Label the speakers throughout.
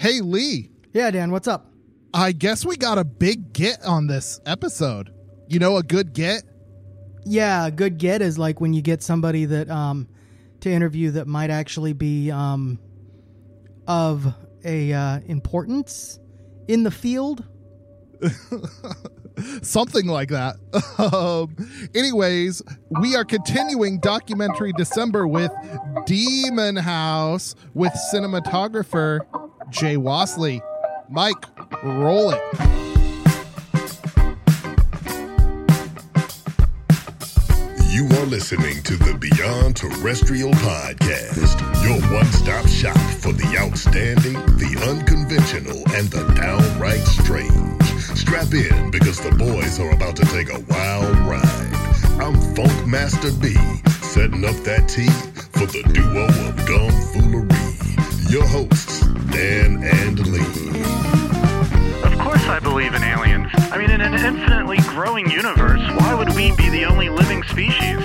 Speaker 1: Hey, Lee.
Speaker 2: Yeah, Dan, what's up?
Speaker 1: I guess we got a big get on this episode. You know, a good get?
Speaker 2: Yeah, a good get is like when you get somebody that um to interview that might actually be um of a uh, importance in the field.
Speaker 1: Something like that. um, anyways, we are continuing documentary December with Demon House with cinematographer Jay Wasley. Mike, roll it.
Speaker 3: You are listening to the Beyond Terrestrial Podcast, your one stop shop for the outstanding, the unconventional, and the downright strange. Strap in because the boys are about to take a wild ride. I'm Funk Master B, setting up that tea for the duo of dumb foolery. Your hosts, Dan and Lee.
Speaker 4: Of course I believe in aliens. I mean, in an infinitely growing universe, why would we be the only living species?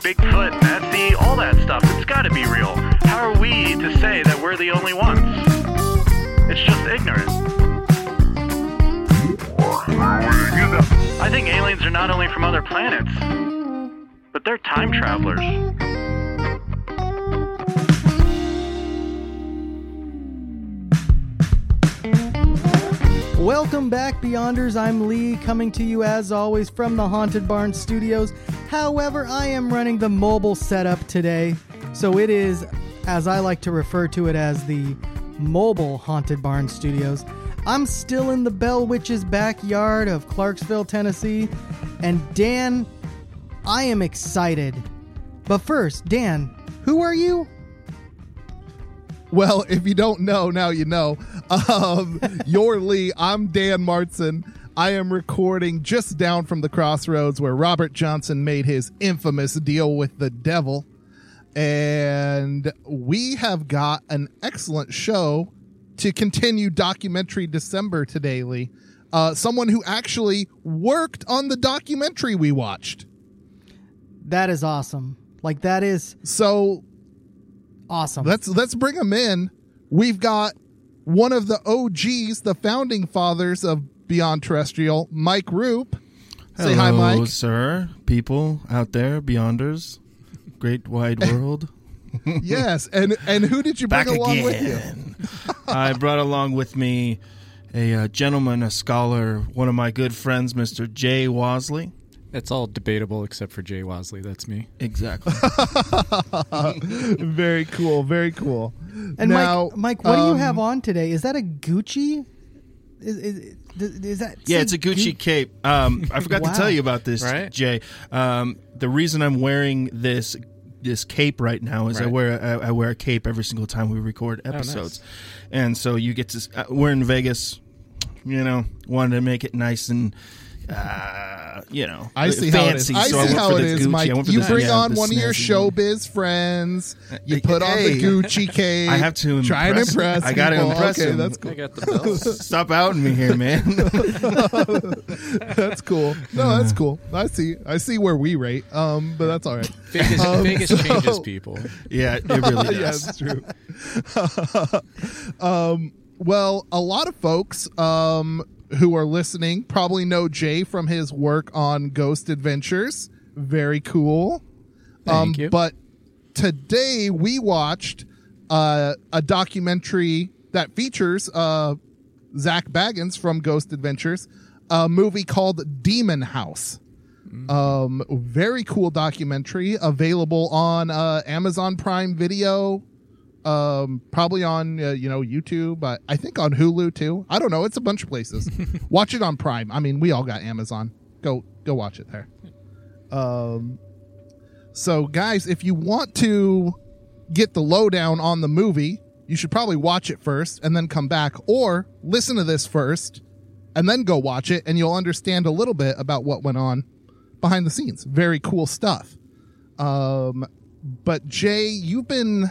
Speaker 4: Bigfoot, Nessie, all that stuff, it's gotta be real. How are we to say that we're the only ones? It's just ignorant. I think aliens are not only from other planets, but they're time travelers.
Speaker 2: Welcome back, Beyonders. I'm Lee, coming to you as always from the Haunted Barn Studios. However, I am running the mobile setup today, so it is, as I like to refer to it as, the mobile Haunted Barn Studios. I'm still in the Bell Witch's backyard of Clarksville, Tennessee, and Dan, I am excited. But first, Dan, who are you?
Speaker 1: Well, if you don't know, now you know. Um, you're Lee. I'm Dan Martson. I am recording just down from the crossroads where Robert Johnson made his infamous deal with the devil. And we have got an excellent show to continue documentary December today, Lee. Uh, someone who actually worked on the documentary we watched.
Speaker 2: That is awesome. Like that is
Speaker 1: So
Speaker 2: awesome.
Speaker 1: let's let's bring him in. We've got one of the OGs, the founding fathers of Beyond Terrestrial, Mike Roop. Say hi,
Speaker 5: Hello,
Speaker 1: Mike.
Speaker 5: sir. People out there, beyonders, great wide world.
Speaker 1: yes, and and who did you bring
Speaker 5: Back
Speaker 1: along with you?
Speaker 5: again. I brought along with me a uh, gentleman, a scholar, one of my good friends, Mr. Jay Wasley.
Speaker 6: It's all debatable except for Jay Wasley. That's me.
Speaker 5: Exactly.
Speaker 1: very cool, very cool.
Speaker 2: And
Speaker 1: now,
Speaker 2: Mike, Mike, what do you
Speaker 1: um,
Speaker 2: have on today? Is that a Gucci? Is, is, is, is that?
Speaker 5: yeah, it's a Gucci
Speaker 2: Gu-
Speaker 5: cape. Um, I forgot
Speaker 2: Wow.
Speaker 5: to tell you about this,
Speaker 6: Right.
Speaker 5: Jay. Um, the reason I'm wearing this this cape right now is I wear I, I wear a cape every single time we record
Speaker 6: nice.
Speaker 5: episodes, and so you get to. s- Uh, we're in Vegas, you know. Wanted to make it nice and. Uh, you know,
Speaker 1: I see how it is.
Speaker 5: fancy,
Speaker 1: I see
Speaker 5: went
Speaker 1: how
Speaker 5: for
Speaker 1: it
Speaker 5: Gucci.
Speaker 1: Mike. You
Speaker 5: the-
Speaker 1: bring
Speaker 5: yeah,
Speaker 1: on one of your
Speaker 5: snazzy one.
Speaker 1: showbiz friends. You
Speaker 5: Hey,
Speaker 1: put on the. Gucci cape.
Speaker 5: I have to
Speaker 1: try and
Speaker 5: impress-
Speaker 1: impress.
Speaker 5: I gotta impress
Speaker 1: okay,
Speaker 5: him.
Speaker 1: That's cool.
Speaker 6: I got the bells.
Speaker 5: Stop outing me here, man.
Speaker 1: That's cool. No, that's cool. I see. I see where we rate. Um, but that's all right.
Speaker 6: Vegas,
Speaker 1: Um,
Speaker 6: Vegas
Speaker 1: so-
Speaker 6: changes people.
Speaker 5: yeah, it really
Speaker 1: yeah,
Speaker 5: does.
Speaker 1: that's true. um, well, a lot of folks um, who are listening probably know Jay from his work on Ghost Adventures. Very cool. Um,
Speaker 6: Thank you.
Speaker 1: But today we watched uh, a documentary that features uh, Zak Bagans from Ghost Adventures, a movie called Demon House. Um, very cool documentary available on uh, Amazon Prime Video, um, probably on uh, you know YouTube. but I think on Hulu too. I don't know. It's a bunch of places. watch it on Prime. I mean, we all got Amazon. Go go watch it there. Um, so guys, if you want to get the lowdown on the movie, you should probably watch it first and then come back, or listen to this first and then go watch it, and you'll understand a little bit about what went on behind the scenes. Very cool stuff. Um, but Jay, you've been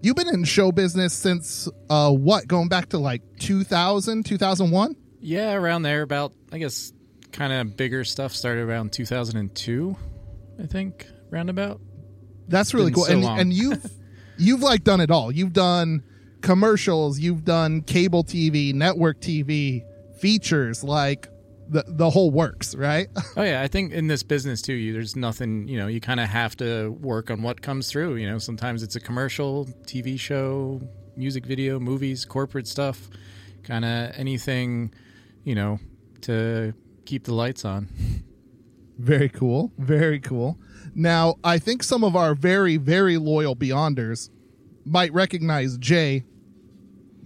Speaker 1: you've been in show business since uh what going back to like 2000 2001
Speaker 6: Yeah, around there, about I guess kind of bigger stuff started around 2002, I think, roundabout.
Speaker 1: that's really
Speaker 6: Been
Speaker 1: cool.
Speaker 6: so
Speaker 1: and and you've you've like done it all. You've done commercials you've done cable tv network tv features like the the whole works right
Speaker 6: Oh yeah, I think in this business too, you, there's nothing. You know, you kind of have to work on what comes through. You know, sometimes it's a commercial, TV show, music video, movies, corporate stuff, kind of anything. You know, to keep the lights on.
Speaker 1: Very cool. Very cool. Now, I think some of our very, very loyal Beyonders might recognize Jay.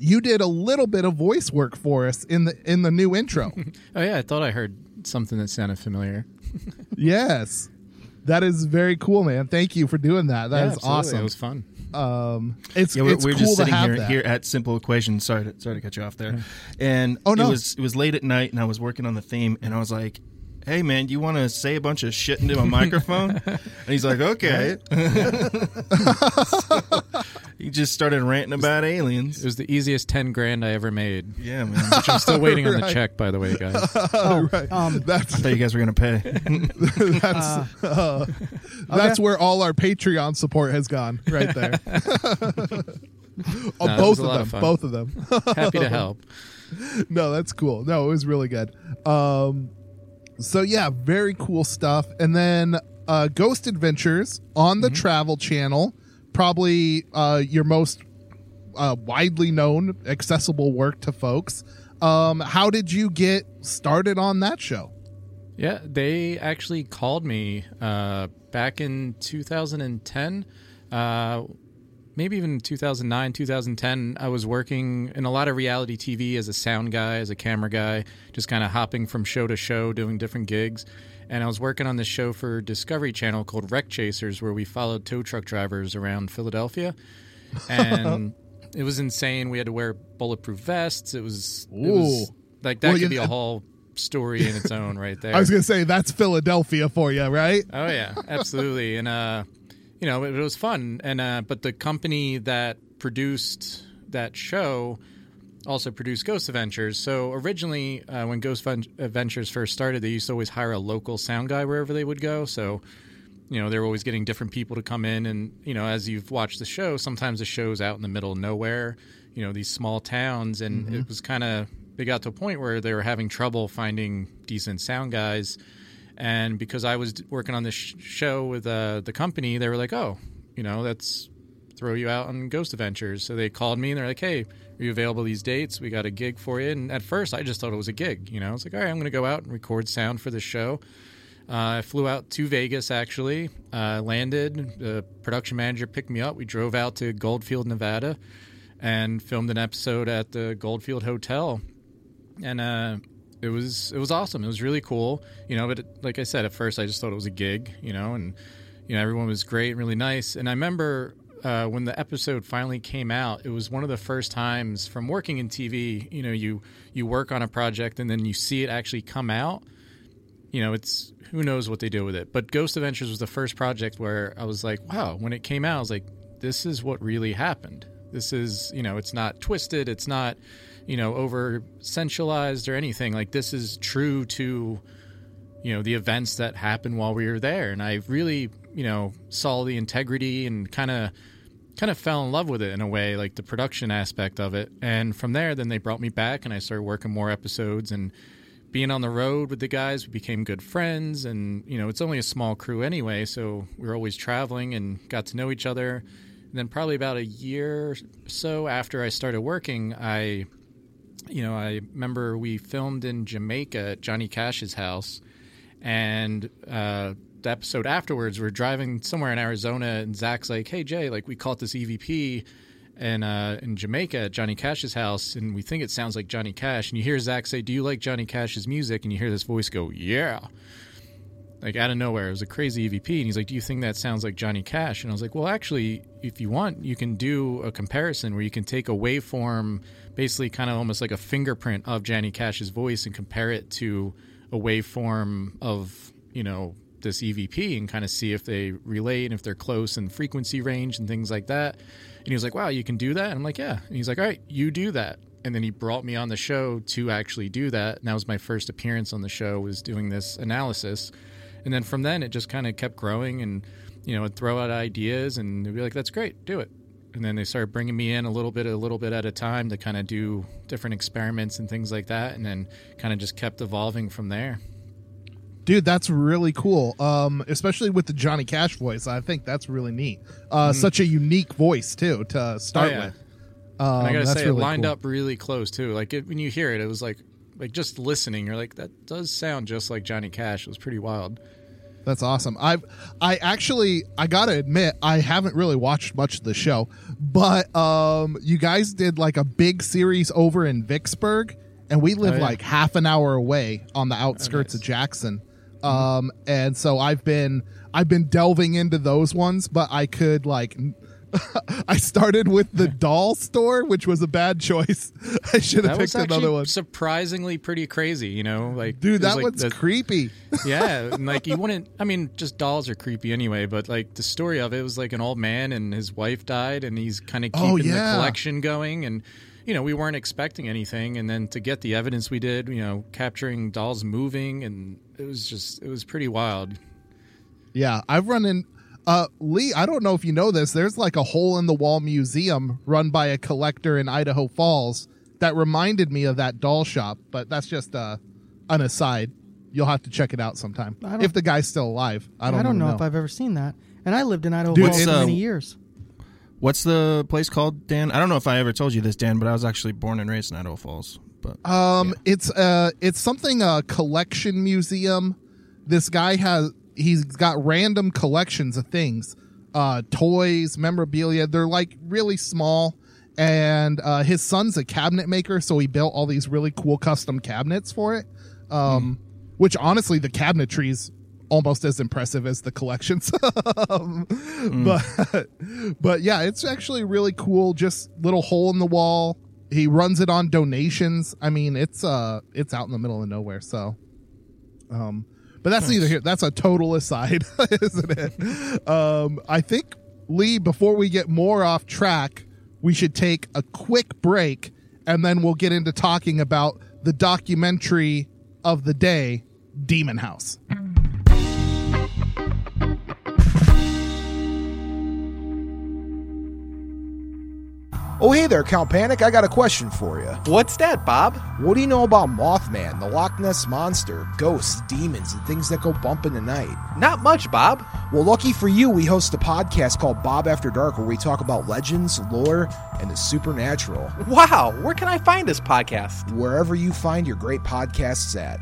Speaker 1: You did a little bit of voice work for us in the in the new intro.
Speaker 6: Oh yeah, I thought I heard something that sounded familiar.
Speaker 1: yes. That is very cool, man. Thank you for doing that. That
Speaker 6: Yeah,
Speaker 1: is
Speaker 6: absolutely.
Speaker 1: awesome.
Speaker 6: It was fun.
Speaker 1: Um, it's
Speaker 5: Yeah, we're,
Speaker 1: it's
Speaker 5: we're
Speaker 1: cool
Speaker 5: just
Speaker 1: to
Speaker 5: sitting
Speaker 1: have
Speaker 5: here
Speaker 1: that.
Speaker 5: here at Simple Equations. Sorry to sorry to cut you off there. And
Speaker 1: Oh, no.
Speaker 5: it was it was late at night, and I was working on the theme, and I was like, "Hey, man, you want to say a bunch of shit into a microphone?" and he's like, "Okay." he just started ranting about aliens.
Speaker 6: It was the easiest ten grand I ever made.
Speaker 5: Yeah, man.
Speaker 6: Which I'm still waiting on the
Speaker 1: Right.
Speaker 6: check, by the way, guys.
Speaker 2: Oh,
Speaker 1: right.
Speaker 2: um,
Speaker 1: That's
Speaker 5: I thought you guys were gonna pay.
Speaker 1: that's uh, that's where all our Patreon support has gone, right there. oh,
Speaker 6: No, it
Speaker 1: both
Speaker 6: was a
Speaker 1: of
Speaker 6: lot
Speaker 1: them,
Speaker 6: of fun.
Speaker 1: both of them.
Speaker 6: Happy to help.
Speaker 1: no, that's cool. No, it was really good. Um, so yeah, very cool stuff. And then uh, Ghost Adventures on the Travel Channel, probably uh, your most uh, widely known, accessible work to folks. Um, how did you get started on that show?
Speaker 6: Yeah, they actually called me uh, back in 2010, uh, maybe even 2009, 2010. I was working in a lot of reality TV as a sound guy, as a camera guy, just kind of hopping from show to show, doing different gigs. And I was working on this show for Discovery Channel called Wreck Chasers, where we followed tow truck drivers around Philadelphia. And it was insane. We had to wear bulletproof vests. It was, it was like that
Speaker 1: Well,
Speaker 6: could be a whole story in its own right there.
Speaker 1: I was gonna say that's Philadelphia for you, right?
Speaker 6: Oh yeah, absolutely. and uh, you know, it, it was fun. And uh, but the company that produced that show also produced Ghost Adventures. So originally, uh, when Ghost Ven- Adventures first started, they used to always hire a local sound guy wherever they would go. So you know, they were always getting different people to come in. And you know, as you've watched the show, sometimes the show's out in the middle of nowhere. You know, these small towns, and it was kind of they got to a point where they were having trouble finding decent sound guys. And because I was working on this sh- show with uh, the company, they were like, "Oh, you know, let's throw you out on Ghost Adventures." So they called me and they're like, "Hey, are you available these dates? We got a gig for you." And at first, I just thought it was a gig. You know, I was like, "All right, I'm going to go out and record sound for this show." Uh, I flew out to Vegas actually, uh, landed. The production manager picked me up. We drove out to Goldfield, Nevada, and filmed an episode at the Goldfield Hotel. And uh, it was it was awesome. It was really cool, you know. But it, like I said, at first I just thought it was a gig, you know, and you know everyone was great and really nice. And I remember uh, when the episode finally came out, it was one of the first times from working in TV. You know, you you work on a project and then you see it actually come out you know, it's who knows what they do with it. But Ghost Adventures was the first project where I was like, wow, when it came out, I was like, this is what really happened. This is, you know, it's not twisted, it's not, you know, over sensualized or anything. Like this is true to, you know, the events that happened while we were there. And I really, you know, saw the integrity and kind of kind of fell in love with it in a way, like the production aspect of it. And from there, then they brought me back and I started working more episodes and being on the road with the guys, we became good friends. And, you know, it's only a small crew anyway. So we were always traveling and got to know each other. And then probably about a year or so after I started working, I, you know, I remember we filmed in Jamaica at Johnny Cash's house, and uh, the episode afterwards, we're driving somewhere in Arizona, and Zak's like, "Hey Jay, like we caught this EVP." And uh, in Jamaica at Johnny Cash's house, and we think it sounds like Johnny Cash. And you hear Zak say, "Do you like Johnny Cash's music?" And you hear this voice go, "Yeah." like out of nowhere. It was a crazy EVP, and he's like, "Do you think that sounds like Johnny Cash?" And I was like, "Well, actually, if you want, you can do a comparison where you can take a waveform, basically kind of almost like a fingerprint of Johnny Cash's voice, and compare it to a waveform of you know this EVP, and kind of see if they relate and if they're close in frequency range and things like that." And he was like, "Wow, you can do that?" And I'm like, "Yeah." And he's like, "All right, you do that." And then he brought me on the show to actually do that. And that was my first appearance on the show was doing this analysis and then from then it just kind of kept growing and you know would throw out ideas and be like that's great do it and then they started bringing me in a little bit a little bit at a time to kind of do different experiments and things like that and then kind of just kept evolving from there
Speaker 1: dude that's really cool um especially with the johnny cash voice i think that's really neat uh
Speaker 6: Mhm.
Speaker 1: such a unique voice too to start
Speaker 6: Oh, yeah.
Speaker 1: with um,
Speaker 6: and I gotta
Speaker 1: that's
Speaker 6: say,
Speaker 1: really
Speaker 6: it lined
Speaker 1: cool.
Speaker 6: up really close too. Like it, when you hear it, it was like, like just listening, you're like, that does sound just like Johnny Cash. It was pretty wild.
Speaker 1: That's awesome. I've, I actually I gotta admit I haven't really watched much of the show, but um, you guys did like a big series over in Vicksburg, and we live
Speaker 6: Oh, yeah.
Speaker 1: like half an hour away on the outskirts of Jackson. Um, and so I've been I've been delving into those ones, but I could like. I started with the doll store, which was a bad choice. I should have picked another one.
Speaker 6: surprisingly pretty crazy. You know, like
Speaker 1: Dude, that
Speaker 6: like
Speaker 1: one's
Speaker 6: the-
Speaker 1: creepy.
Speaker 6: yeah, and like you wouldn't. I mean, just dolls are creepy anyway. But like the story of it was like an old man and his wife died, and he's kind of oh, keeping
Speaker 1: Oh,
Speaker 6: the collection going. And you know, we weren't expecting anything, and then to get the evidence we did, you know, capturing dolls moving, and it was just it was pretty wild.
Speaker 1: Yeah, I've run in. Uh, Lee, I don't know if you know this. There's like a hole in the wall museum run by a collector in Idaho Falls that reminded me of that doll shop, but that's just uh, an aside. You'll have to check it out sometime if the guy's still alive. I don't.
Speaker 2: I don't
Speaker 1: even
Speaker 2: know, if I've ever seen that. And I lived in Idaho
Speaker 1: Dude,
Speaker 2: Falls for
Speaker 5: uh,
Speaker 2: many years.
Speaker 5: What's the place called, Dan? I don't know if I ever told you this, Dan, but I was actually born and raised in Idaho Falls. But
Speaker 1: Um, it's uh, it's something a collection museum. This guy has he's got random collections of things, uh, toys, memorabilia. They're like really small, and uh, his son's a cabinet maker, so he built all these really cool custom cabinets for it. Um, which honestly, the cabinetry's almost as impressive as the collections. um, But but yeah, it's actually really cool. Just little hole in the wall. He runs it on donations. I mean, it's uh, it's out in the middle of nowhere. So, um, but that's neither here. That's a total aside, isn't it? Um, I think Lee, before we get more off track, we should take a quick break, and then we'll get into talking about the documentary of the day, Demon House.
Speaker 7: Oh, hey there, Count Panic. I got a question for you.
Speaker 8: What's that, Bob?
Speaker 7: What do you know about Mothman, the Loch Ness Monster, ghosts, demons, and things that go bump in the night?
Speaker 8: Not much, Bob.
Speaker 7: Well, lucky for you, we host a podcast called Bob After Dark where we talk about legends, lore, and the supernatural.
Speaker 8: Wow, where can I find this podcast?
Speaker 7: Wherever you find your great podcasts at.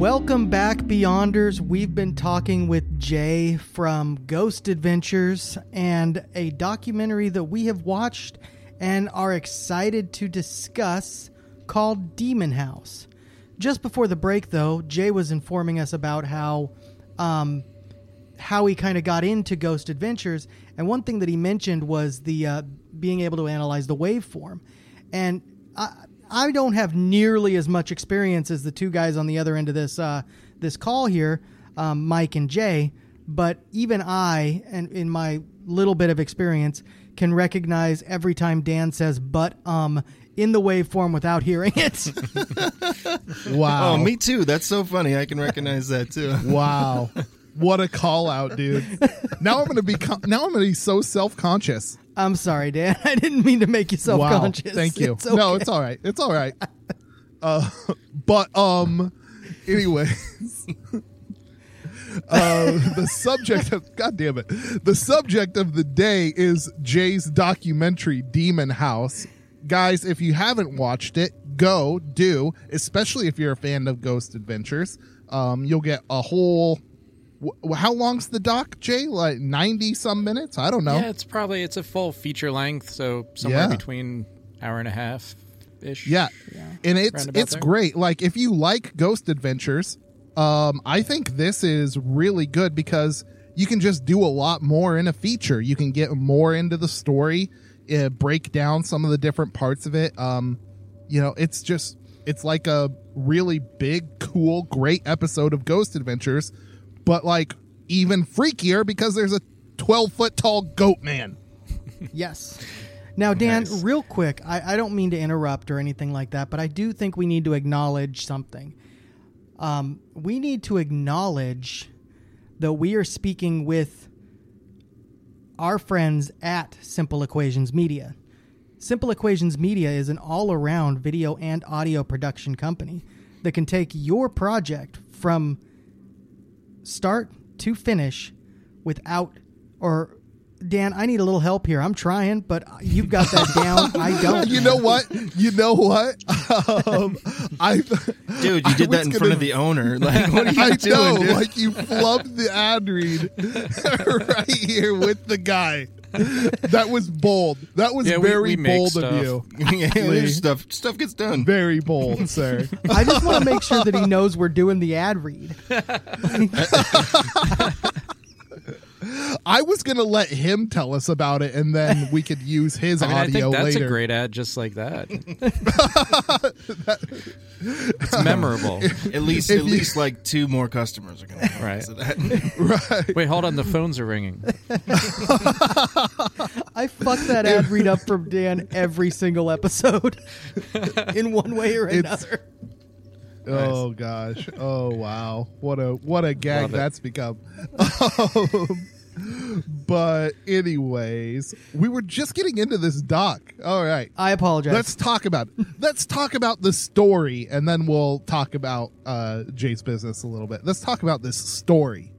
Speaker 2: Welcome back, Beyonders. We've been talking with Jay from Ghost Adventures and a documentary that we have watched and are excited to discuss called Demon House. Just before the break, though, Jay was informing us about how um, how he kind of got into Ghost Adventures, and one thing that he mentioned was the uh, being able to analyze the waveform. And I, I don't have nearly as much experience as the two guys on the other end of this uh, this call here, um, Mike and Jay. But even I, and in my little bit of experience, can recognize every time Dan says "but um" in the waveform without hearing it.
Speaker 1: Wow.
Speaker 5: oh, me too. That's so funny. I can recognize that too.
Speaker 1: Wow. What a call out, dude. Now I'm gonna be con- now I'm gonna be so self conscious.
Speaker 2: I'm sorry, Dan. I didn't mean to make you self conscious.
Speaker 1: Wow. Thank you.
Speaker 2: It's
Speaker 1: No,
Speaker 2: okay.
Speaker 1: it's all right. It's all right. Uh, but um, anyways, Uh, the subject of God damn it. The subject of the day is Jay's documentary Demon House. Guys, if you haven't watched it, go do, especially if you're a fan of Ghost Adventures. Um, you'll get a whole. Wh- How long's the doc, Jay? Like ninety some minutes? I don't know.
Speaker 6: Yeah, it's probably it's a full feature length, so somewhere
Speaker 1: Yeah.
Speaker 6: between hour and a half ish.
Speaker 1: Yeah. And it's
Speaker 6: roundabout
Speaker 1: it's
Speaker 6: there.
Speaker 1: great. Like if you like Ghost Adventures, um I think this is really good because you can just do a lot more in a feature. You can get more into the story, uh, break down some of the different parts of it. Um you know, it's just it's like a really big, cool, great episode of Ghost Adventures, but like even freakier because there's a 12 foot tall goat man.
Speaker 2: Yes. Now, Dan, real quick, I, I don't mean to interrupt or anything like that, but I do think we need to acknowledge something. Um, we need to acknowledge that we are speaking with our friends at Simple Equations Media. Simple Equations Media is an all around video and audio production company that can take your project from start to finish without or Dan, I need a little help here. I'm trying, but you've got that down. I don't.
Speaker 1: you know what? You know what? Um, I
Speaker 5: Dude, you
Speaker 1: I
Speaker 5: did that in
Speaker 1: gonna-
Speaker 5: front of the owner. Like, what are you
Speaker 1: I
Speaker 5: doing,
Speaker 1: know,
Speaker 5: dude?
Speaker 1: like you flubbed the ad read right here with the guy. That was bold. That was
Speaker 6: Yeah,
Speaker 1: very
Speaker 6: we make
Speaker 1: bold
Speaker 6: stuff.
Speaker 1: of you.
Speaker 5: yeah, stuff stuff gets done.
Speaker 1: Very bold, sir.
Speaker 2: I just want to make sure that he knows we're doing the ad read.
Speaker 1: I was gonna let him tell us about it, and then we could use his
Speaker 6: I mean, I
Speaker 1: audio
Speaker 6: think that's
Speaker 1: later.
Speaker 6: a great ad, just like that. it's memorable,
Speaker 5: At least at
Speaker 1: you-
Speaker 5: least like two more customers are gonna come
Speaker 6: right?
Speaker 5: because that.
Speaker 1: right.
Speaker 6: Wait, hold on. The phones are ringing.
Speaker 2: I fuck that ad read up from Dan every single episode in one way or
Speaker 1: It's-
Speaker 2: another.
Speaker 1: Oh gosh. Oh wow. What a what a gag that's become. Um, but anyways, we were just getting into this doc. All right.
Speaker 2: I apologize.
Speaker 1: Let's talk about let's talk about the story and then we'll talk about uh Jay's business a little bit. Let's talk about this story.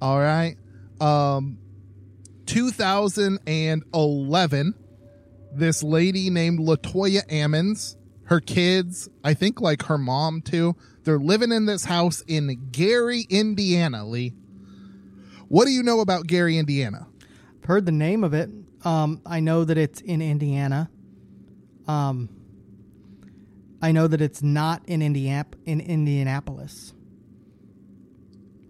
Speaker 1: All right. Um 2011 this lady named Latoya Ammons, her kids, I think like her mom too. They're living in this house in Gary, Indiana, Lee. What do you know about Gary, Indiana?
Speaker 2: I've heard the name of it. Um, I know that it's in Indiana. Um, I know that it's not in Indiap- in Indianapolis.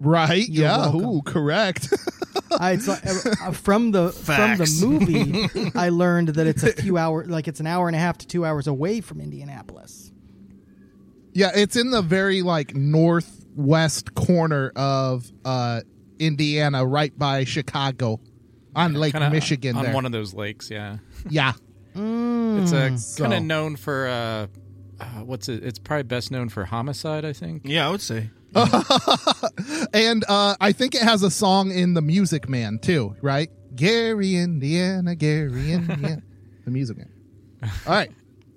Speaker 1: Right?
Speaker 2: You're
Speaker 1: yeah.
Speaker 2: welcome.
Speaker 1: Ooh, correct.
Speaker 2: I, it's, uh, uh, from the from the movie, I learned that it's a few hours, like it's an hour and a half to two hours away from Indianapolis.
Speaker 1: yeah, it's in the very like northwest corner of uh Indiana, right by Chicago, on Lake
Speaker 6: Kinda
Speaker 1: Michigan.
Speaker 6: on
Speaker 1: there.
Speaker 6: one of those lakes. Yeah,
Speaker 1: yeah.
Speaker 6: it's a
Speaker 1: So-
Speaker 6: kind of known for uh, uh, what's it? It's probably best known for homicide. I think.
Speaker 5: Yeah, I would say.
Speaker 1: and uh, I think it has a song in the Music Man too, right? Gary, Indiana, Gary, Indiana, the Music Man. All right,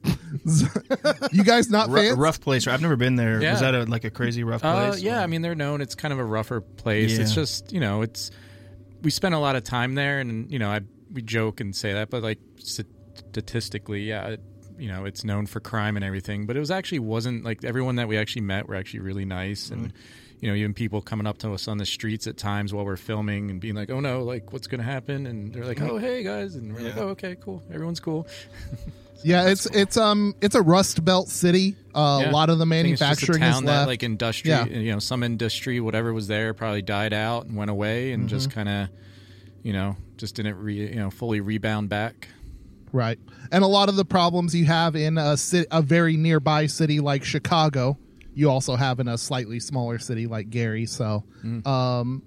Speaker 1: you guys not
Speaker 5: Ru-
Speaker 1: fans?
Speaker 5: rough place. I've never been there.
Speaker 6: Yeah.
Speaker 5: Was that a, like a crazy rough
Speaker 6: Uh,
Speaker 5: place?
Speaker 6: yeah, I mean they're known. It's kind of a rougher place. It's just you know, it's we spent a lot of time there, and you know, I we joke and say that, but like statistically, yeah, it, you know, it's known for crime and everything. But it was actually wasn't like everyone that we actually met were actually really nice, and you know, even people coming up to us on the streets at times while we're filming and being like, "Oh no, like what's going to happen?" And they're like, "Oh hey guys," and we're like, "Oh okay, cool, everyone's cool."
Speaker 1: yeah, it's it's um it's a Rust Belt city. Uh,
Speaker 6: Yeah.
Speaker 1: A lot of the
Speaker 6: I think it's just a
Speaker 1: manufacturing is
Speaker 6: town that,
Speaker 1: left.
Speaker 6: like industry,
Speaker 1: Yeah.
Speaker 6: you know, some industry, whatever was there, probably died out and went away, and just
Speaker 1: Mm-hmm.
Speaker 6: kind of, you know, just didn't re, you know, fully rebound back.
Speaker 1: Right. And a lot of the problems you have in a city, a very nearby city like Chicago, you also have in a slightly smaller city like Gary. So, um,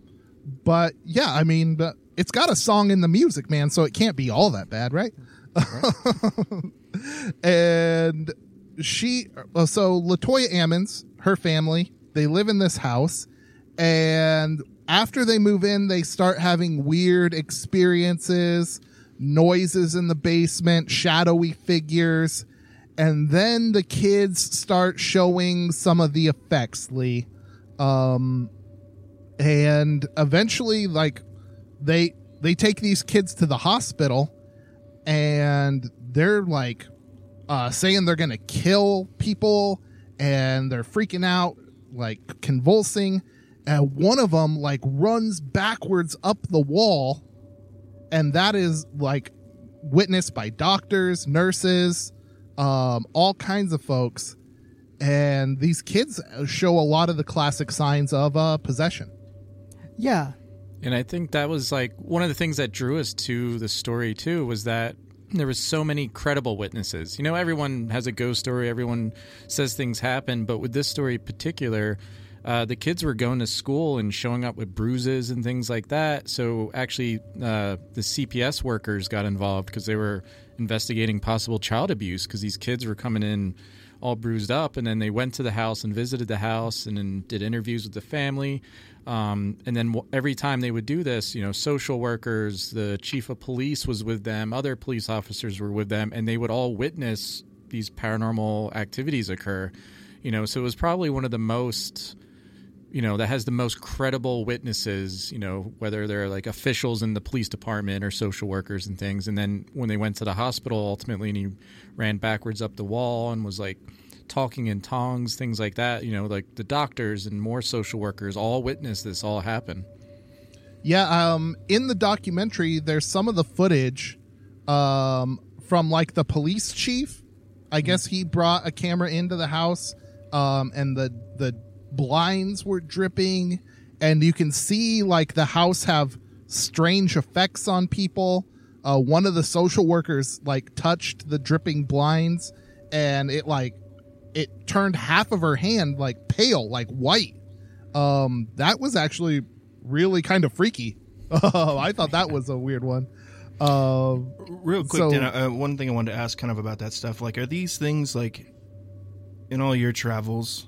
Speaker 1: but yeah, I mean, but it's got a song in the music, man. So it can't be all that bad, right? and she, uh, so Latoya Ammons, her family, they live in this house, and after they move in, they start having weird experiences, noises in the basement, shadowy figures, and then the kids start showing some of the effects. Lee, um, and eventually like they they take these kids to the hospital and they're like uh saying they're gonna kill people and they're freaking out like convulsing and one of them like runs backwards up the wall and that is like witnessed by doctors nurses um all kinds of folks and these kids show a lot of the classic signs of uh possession
Speaker 2: Yeah.
Speaker 6: And I think that was like one of the things that drew us to the story too was that there was so many credible witnesses. You know, everyone has a ghost story, everyone says things happen, but with this story in particular, uh, the kids were going to school and showing up with bruises and things like that. So actually, uh, the CPS workers got involved because they were investigating possible child abuse because these kids were coming in all bruised up, and then they went to the house and visited the house and then did interviews with the family. Um, and then every time they would do this, you know, social workers, the chief of police was with them, other police officers were with them, and they would all witness these paranormal activities occur. You know, so it was probably one of the most, you know, that has the most credible witnesses. You know, whether they're like officials in the police department or social workers and things. And then when they went to the hospital, ultimately, and he ran backwards up the wall and was like talking in tongues, things like that. You know, like the doctors and more social workers all witnessed this all happen.
Speaker 1: Yeah, um, in the documentary, there's some of the footage um, from like the police chief. I guess he brought a camera into the house, um, and the the blinds were dripping, and you can see like the house have strange effects on people. Uh, one of the social workers like touched the dripping blinds, and it like it turned half of her hand like pale, like white. Um, that was actually really kind of freaky. I thought that was a weird one. Um,
Speaker 5: Real quick,
Speaker 1: so-
Speaker 5: Dan, uh, one thing I wanted to ask kind of about that stuff. Like, are these things like in all your travels?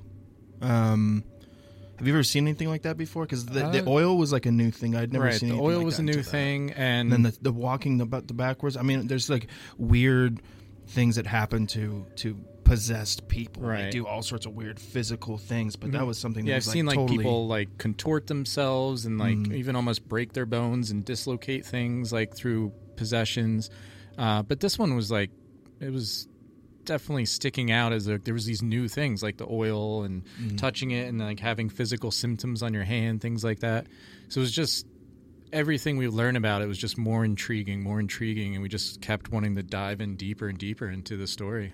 Speaker 5: Um, have you ever seen anything like that before? Because the, the
Speaker 6: Uh,
Speaker 5: oil was like a new thing. I'd never
Speaker 6: right,
Speaker 5: seen.
Speaker 6: the oil
Speaker 5: like
Speaker 6: was
Speaker 5: that
Speaker 6: a new thing,
Speaker 5: And
Speaker 6: and,
Speaker 5: then the, the walking the the backwards. I mean, there's like weird things that happen to to possessed people. They do all sorts of weird physical things. But that
Speaker 6: Mhm.
Speaker 5: was something.
Speaker 6: Yeah,
Speaker 5: that
Speaker 6: I've
Speaker 5: was,
Speaker 6: seen like
Speaker 5: totally,
Speaker 6: people like contort themselves and like
Speaker 5: Mhm.
Speaker 6: even almost break their bones and dislocate things like through possessions. Uh, but this one was like it was definitely sticking out as a, there was these new things like the oil and
Speaker 5: Mhm.
Speaker 6: touching it and like having physical symptoms on your hand, things like that. So it was just everything we learned about it was just more intriguing, more intriguing, and we just kept wanting to dive in deeper and deeper into the story.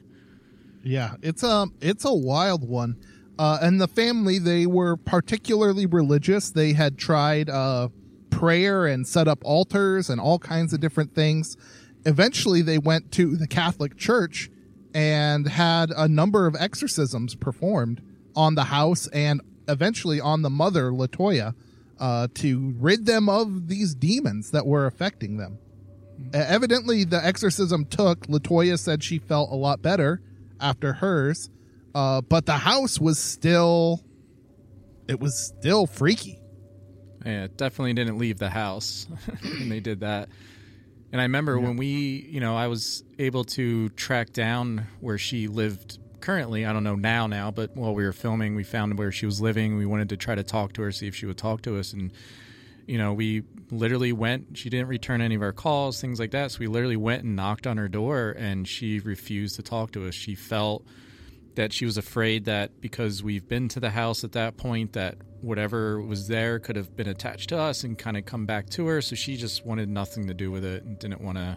Speaker 1: Yeah, it's a it's a wild one. Uh, and the family they were particularly religious. They had tried uh, prayer and set up altars and all kinds of different things. Eventually, they went to the Catholic Church and had a number of exorcisms performed on the house and eventually on the mother Latoya uh, to rid them of these demons that were affecting them. Evidently, the exorcism took. Latoya said she felt a lot better after hers, uh, but the house was still. It was still freaky.
Speaker 6: Yeah, it definitely didn't leave the house when they did that. And I remember when we, you know, I was able to track down where she lived currently. I don't know now, now, but while we were filming, we found where she was living. We wanted to try to talk to her, see if she would talk to us. And, you know, we literally went, she didn't return any of our calls, things like that. So we literally went and knocked on her door and she refused to talk to us. She felt that she was afraid that because we've been to the house at that point that whatever was there could have been attached to us and kind of come back to her so she just wanted nothing to do with it and didn't want to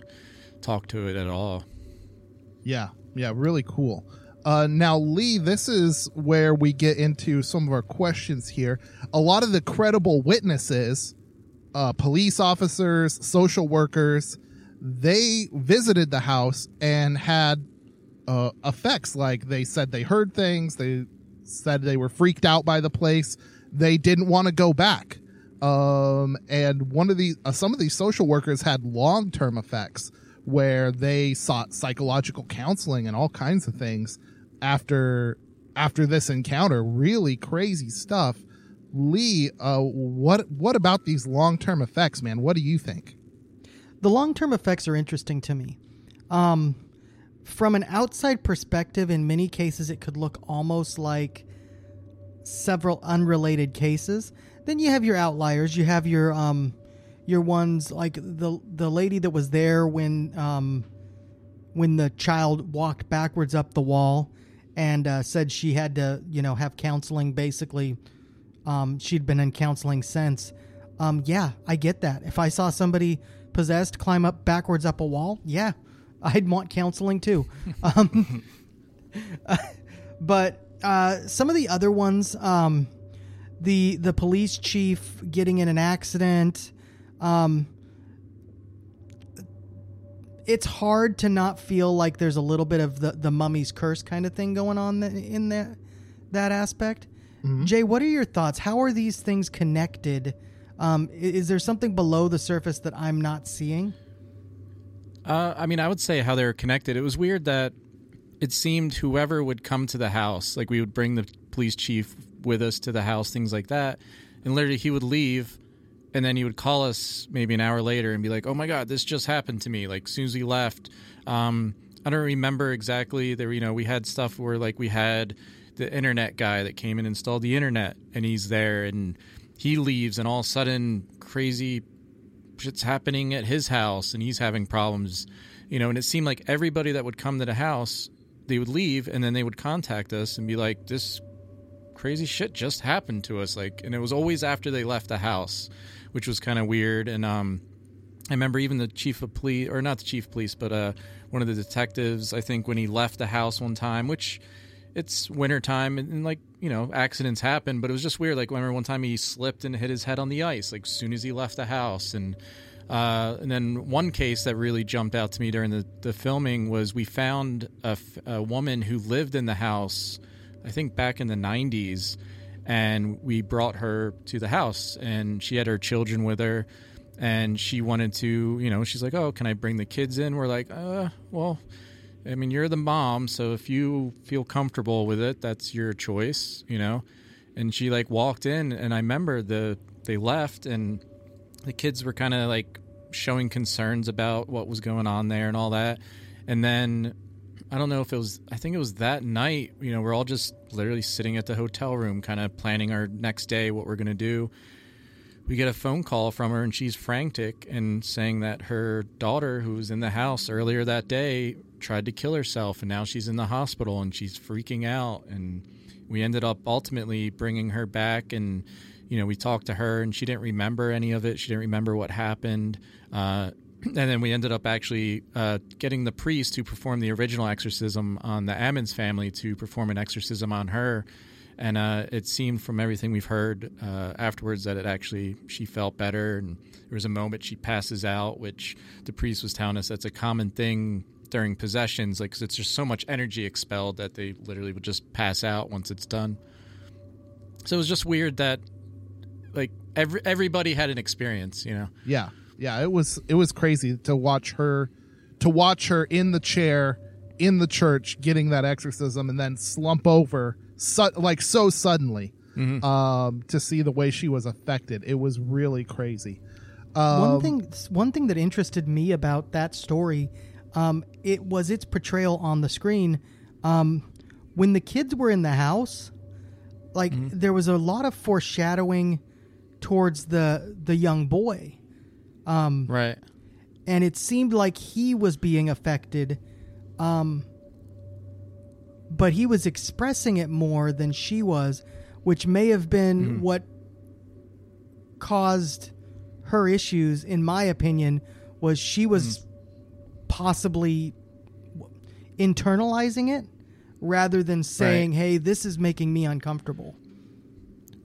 Speaker 6: talk to it at all
Speaker 1: Yeah, yeah, really cool. Uh, now, Lee, this is where we get into some of our questions here. A lot of the credible witnesses, uh, police officers, social workers, they visited the house and had uh, effects. Like they said they heard things, they said they were freaked out by the place, they didn't want to go back. Um, and one of the uh, some of these social workers had long term effects where they sought psychological counseling and all kinds of things after after this encounter. Really crazy stuff. Lee, uh, what what about these long term effects, man? What do you think?
Speaker 2: The long term effects are interesting to me. Um, from an outside perspective, in many cases, it could look almost like several unrelated cases. then you have your outliers. You have your um, your ones like the the lady that was there when um, when the child walked backwards up the wall and uh, said she had to you know have counseling. Basically, um, she'd been in counseling since. Um, yeah, I get that. If I saw somebody possessed climb up backwards up a wall, yeah, I'd want counseling too. um, but uh, some of the other ones, um, the the police chief getting in an accident, um, it's hard to not feel like there's a little bit of the the mummy's curse kind of thing going on in that that aspect. Jay, what are your thoughts? How are these things connected? Um, is there something below the surface that I'm not seeing?
Speaker 6: Uh, I mean, I would say how they're connected. It was weird that it seemed whoever would come to the house, like we would bring the police chief with us to the house, things like that, and literally he would leave, and then he would call us maybe an hour later and be like, "Oh my god, this just happened to me!" Like as soon as he left, um, I don't remember exactly. There, you know, we had stuff where like we had the internet guy that came and installed the internet, and he's there, and he leaves, and all of a sudden, crazy shit's happening at his house and he's having problems you know and it seemed like everybody that would come to the house they would leave and then they would contact us and be like this crazy shit just happened to us like and it was always after they left the house which was kind of weird and um I remember even the chief of police, or not the chief of police, but uh, one of the detectives. I think when he left the house one time, which it's wintertime and, and like you know accidents happen, but it was just weird. Like I remember one time he slipped and hit his head on the ice, like soon as he left the house, and uh, and then one case that really jumped out to me during the, the filming was we found a, a woman who lived in the house, I think back in the '90s, and we brought her to the house, and she had her children with her and she wanted to, you know, she's like, "Oh, can I bring the kids in?" We're like, "Uh, well, I mean, you're the mom, so if you feel comfortable with it, that's your choice, you know." And she like walked in, and I remember the they left, and the kids were kind of like showing concerns about what was going on there and all that. And then I don't know if it was, I think it was that night, you know, we're all just literally sitting at the hotel room, kind of planning our next day, what we're going to do we get a phone call from her and she's frantic and saying that her daughter who was in the house earlier that day tried to kill herself and now she's in the hospital and she's freaking out and we ended up ultimately bringing her back and you know we talked to her and she didn't remember any of it. She didn't remember what happened. Uh, and then we ended up actually uh, getting the priest who performed the original exorcism on the Ammons family to perform an exorcism on her. And uh, it seemed from everything we've heard uh, afterwards that it actually she felt better. And there was a moment she passes out which the priest was telling us that's a common thing during possessions like 'cause it's just so much energy expelled that they literally would just pass out once it's done. So it was just weird that like every, everybody had an experience you know
Speaker 1: Yeah, yeah. It was it was crazy to watch her, to watch her in the chair in the church getting that exorcism and then slump over su- like so suddenly. Um, to see the way she was affected, it was really crazy. Um,
Speaker 2: one thing one thing that interested me about that story um, it was its portrayal on the screen um, when the kids were in the house like there was a lot of foreshadowing towards the the young boy. Um,
Speaker 6: right.
Speaker 2: and it seemed like he was being affected um, but he was expressing it more than she was which may have been what caused her issues in my opinion was she was possibly internalizing it rather than saying hey this is making me uncomfortable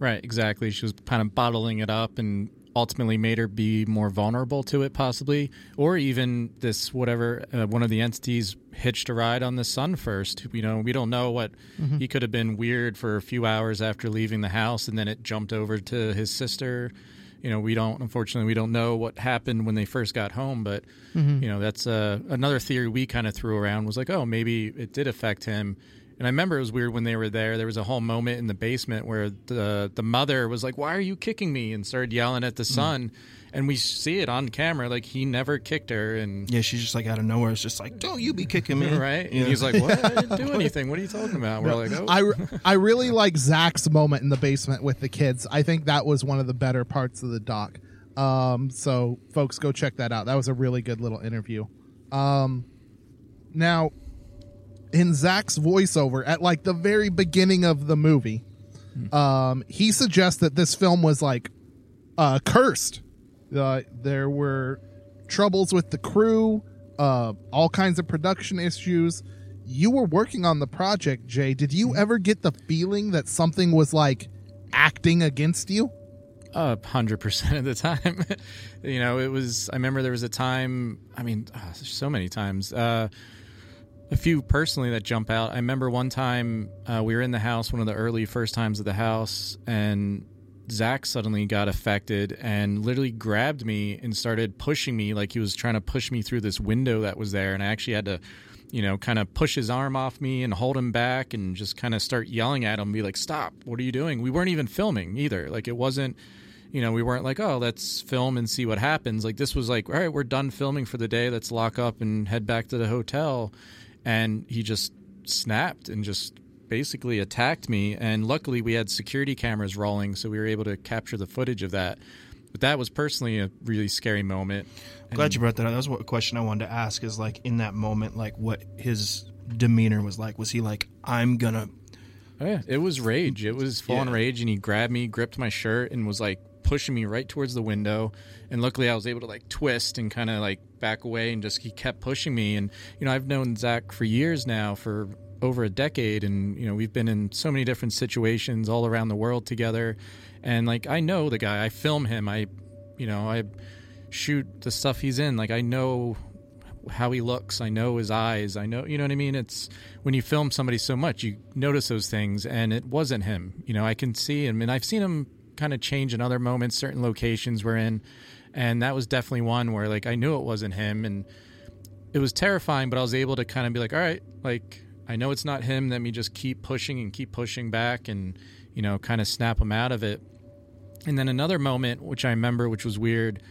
Speaker 6: Right, exactly. She was kind of bottling it up and ultimately made her be more vulnerable to it, possibly. Or even this, whatever, uh, one of the entities hitched a ride on the son first. You know, we don't know what he could have been weird for a few hours after leaving the house and then it jumped over to his sister. You know, we don't, unfortunately, we don't know what happened when they first got home, but, you know, that's uh, another theory we kind of threw around was like, oh, maybe it did affect him And I remember it was weird when they were there. There was a whole moment in the basement where the the mother was like, "Why are you kicking me?" and started yelling at the son. And we see it on camera, like he never kicked her, and
Speaker 5: Yeah, she's just like out of nowhere. It's just like, don't you be kicking me,
Speaker 6: right?
Speaker 5: Yeah.
Speaker 6: And he's like, "What? I didn't do anything. What are you talking about?" We're like, "Oh,
Speaker 1: I, I really like Zak's moment in the basement with the kids. I think that was one of the better parts of the doc. Um, so folks, go check that out. That was a really good little interview. Um, now, in Zak's voiceover at like the very beginning of the movie, um, he suggests that this film was like uh, cursed. Uh, there were troubles with the crew, uh, all kinds of production issues. You were working on the project, Jay. Did you ever get the feeling that something was like acting against you?
Speaker 6: A hundred percent of the time. you know, it was. I remember there was a time. I mean, ah, so many times. Uh, a few personally that jump out. I remember one time uh, we were in the house, one of the early first times of the house, and Zak suddenly got affected and literally grabbed me and started pushing me like he was trying to push me through this window that was there, and I actually had to. You know, kind of push his arm off me and hold him back and just kind of start yelling at him, be like, Stop, what are you doing? We weren't even filming either. Like, it wasn't, you know, we weren't like, oh, let's film and see what happens. Like this was like, all right, we're done filming for the day. Let's lock up and head back to the hotel. And he just snapped and just basically attacked me. And luckily, we had security cameras rolling, so we were able to capture the footage of that. But that was personally a really scary moment.
Speaker 5: Glad you brought that up. That was what a question I wanted to ask. Is like in that moment, like what his demeanor was like. Was he like, I'm gonna
Speaker 6: Oh, yeah, it was rage. It was full on rage, and he grabbed me, gripped my shirt, and was like pushing me right towards the window. And luckily, I was able to like twist and kind of like back away, and just he kept pushing me. And you know, I've known Zak for years now, for over a decade, and you know, we've been in so many different situations all around the world together. And like, I know the guy. I film him. I, you know, I shoot the stuff he's in. Like, I know how he looks. I know his eyes. I know, you know what I mean? It's when you film somebody so much, you notice those things, and it wasn't him. You know, I can see him, and I've seen him kind of change in other moments, certain locations we're in, and that was definitely one where like I knew it wasn't him, and it was terrifying, but I was able to kind of be like, all right, like I know it's not him. Let me just keep pushing and keep pushing back, and you know, kind of snap him out of it. And then another moment, which I remember, which was weird,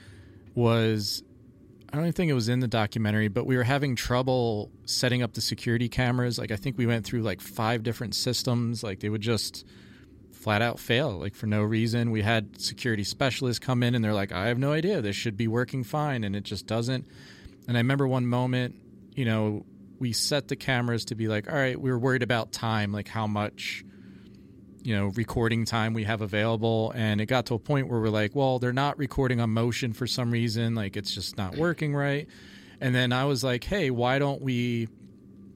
Speaker 6: was I don't even think it was in the documentary, but we were having trouble setting up the security cameras. Like I think we went through like five different systems. Like they would just flat out fail, like for no reason. We had security specialists come in and they're like, I have no idea. This should be working fine, and it just doesn't. And I remember one moment, you know, we set the cameras to be like, all right, we were worried about time, like how much you know recording time we have available and it got to a point where we're like well they're not recording on motion for some reason like it's just not working right and then i was like hey why don't we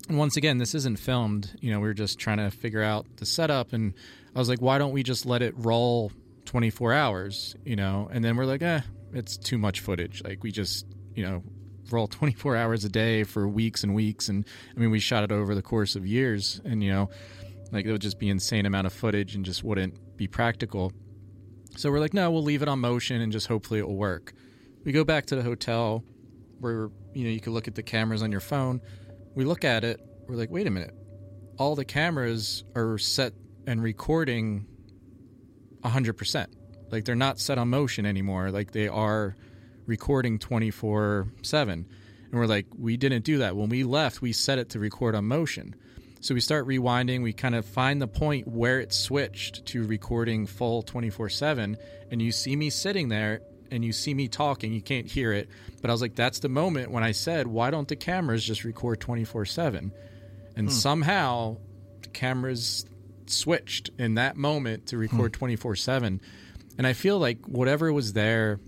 Speaker 6: and once again this isn't filmed you know we are just trying to figure out the setup and i was like why don't we just let it roll 24 hours you know and then we're like eh it's too much footage like we just you know roll 24 hours a day for weeks and weeks and i mean we shot it over the course of years and you know like it would just be insane amount of footage and just wouldn't be practical. So we're like, no, we'll leave it on motion and just hopefully it will work. We go back to the hotel where you know you can look at the cameras on your phone. We look at it, we're like, wait a minute. All the cameras are set and recording 100%. Like they're not set on motion anymore. Like they are recording 24/7. And we're like, we didn't do that. When we left, we set it to record on motion. So we start rewinding. We kind of find the point where it switched to recording full 24 7. And you see me sitting there and you see me talking. You can't hear it. But I was like, that's the moment when I said, why don't the cameras just record 24 7? And
Speaker 5: Hmm.
Speaker 6: somehow the cameras switched in that moment to hmm. record 24 7. And I feel like whatever was there,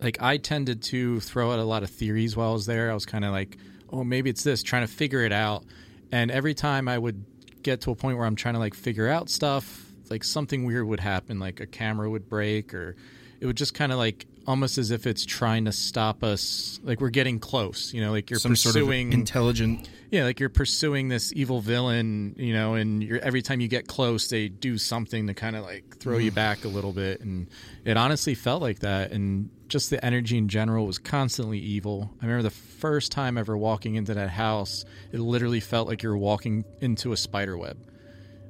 Speaker 6: like I tended to throw out a lot of theories while I was there. I was kind of like, oh, maybe it's this, trying to figure it out. And every time I would get to a point where I'm trying to like figure out stuff, like something weird would happen, like a camera would break or it would just kind of like almost as if it's trying to stop us. Like we're getting close. You know, like you're
Speaker 5: Some sort of
Speaker 6: pursuing
Speaker 5: intelligent.
Speaker 6: Yeah, like you're pursuing this evil villain. You know, and you're, every time you get close, they do something to kind of like throw you mm. back a little bit. And it honestly felt like that. And just the energy in general was constantly evil. I remember the first time ever walking into that house, it literally felt like you were walking into a spider web.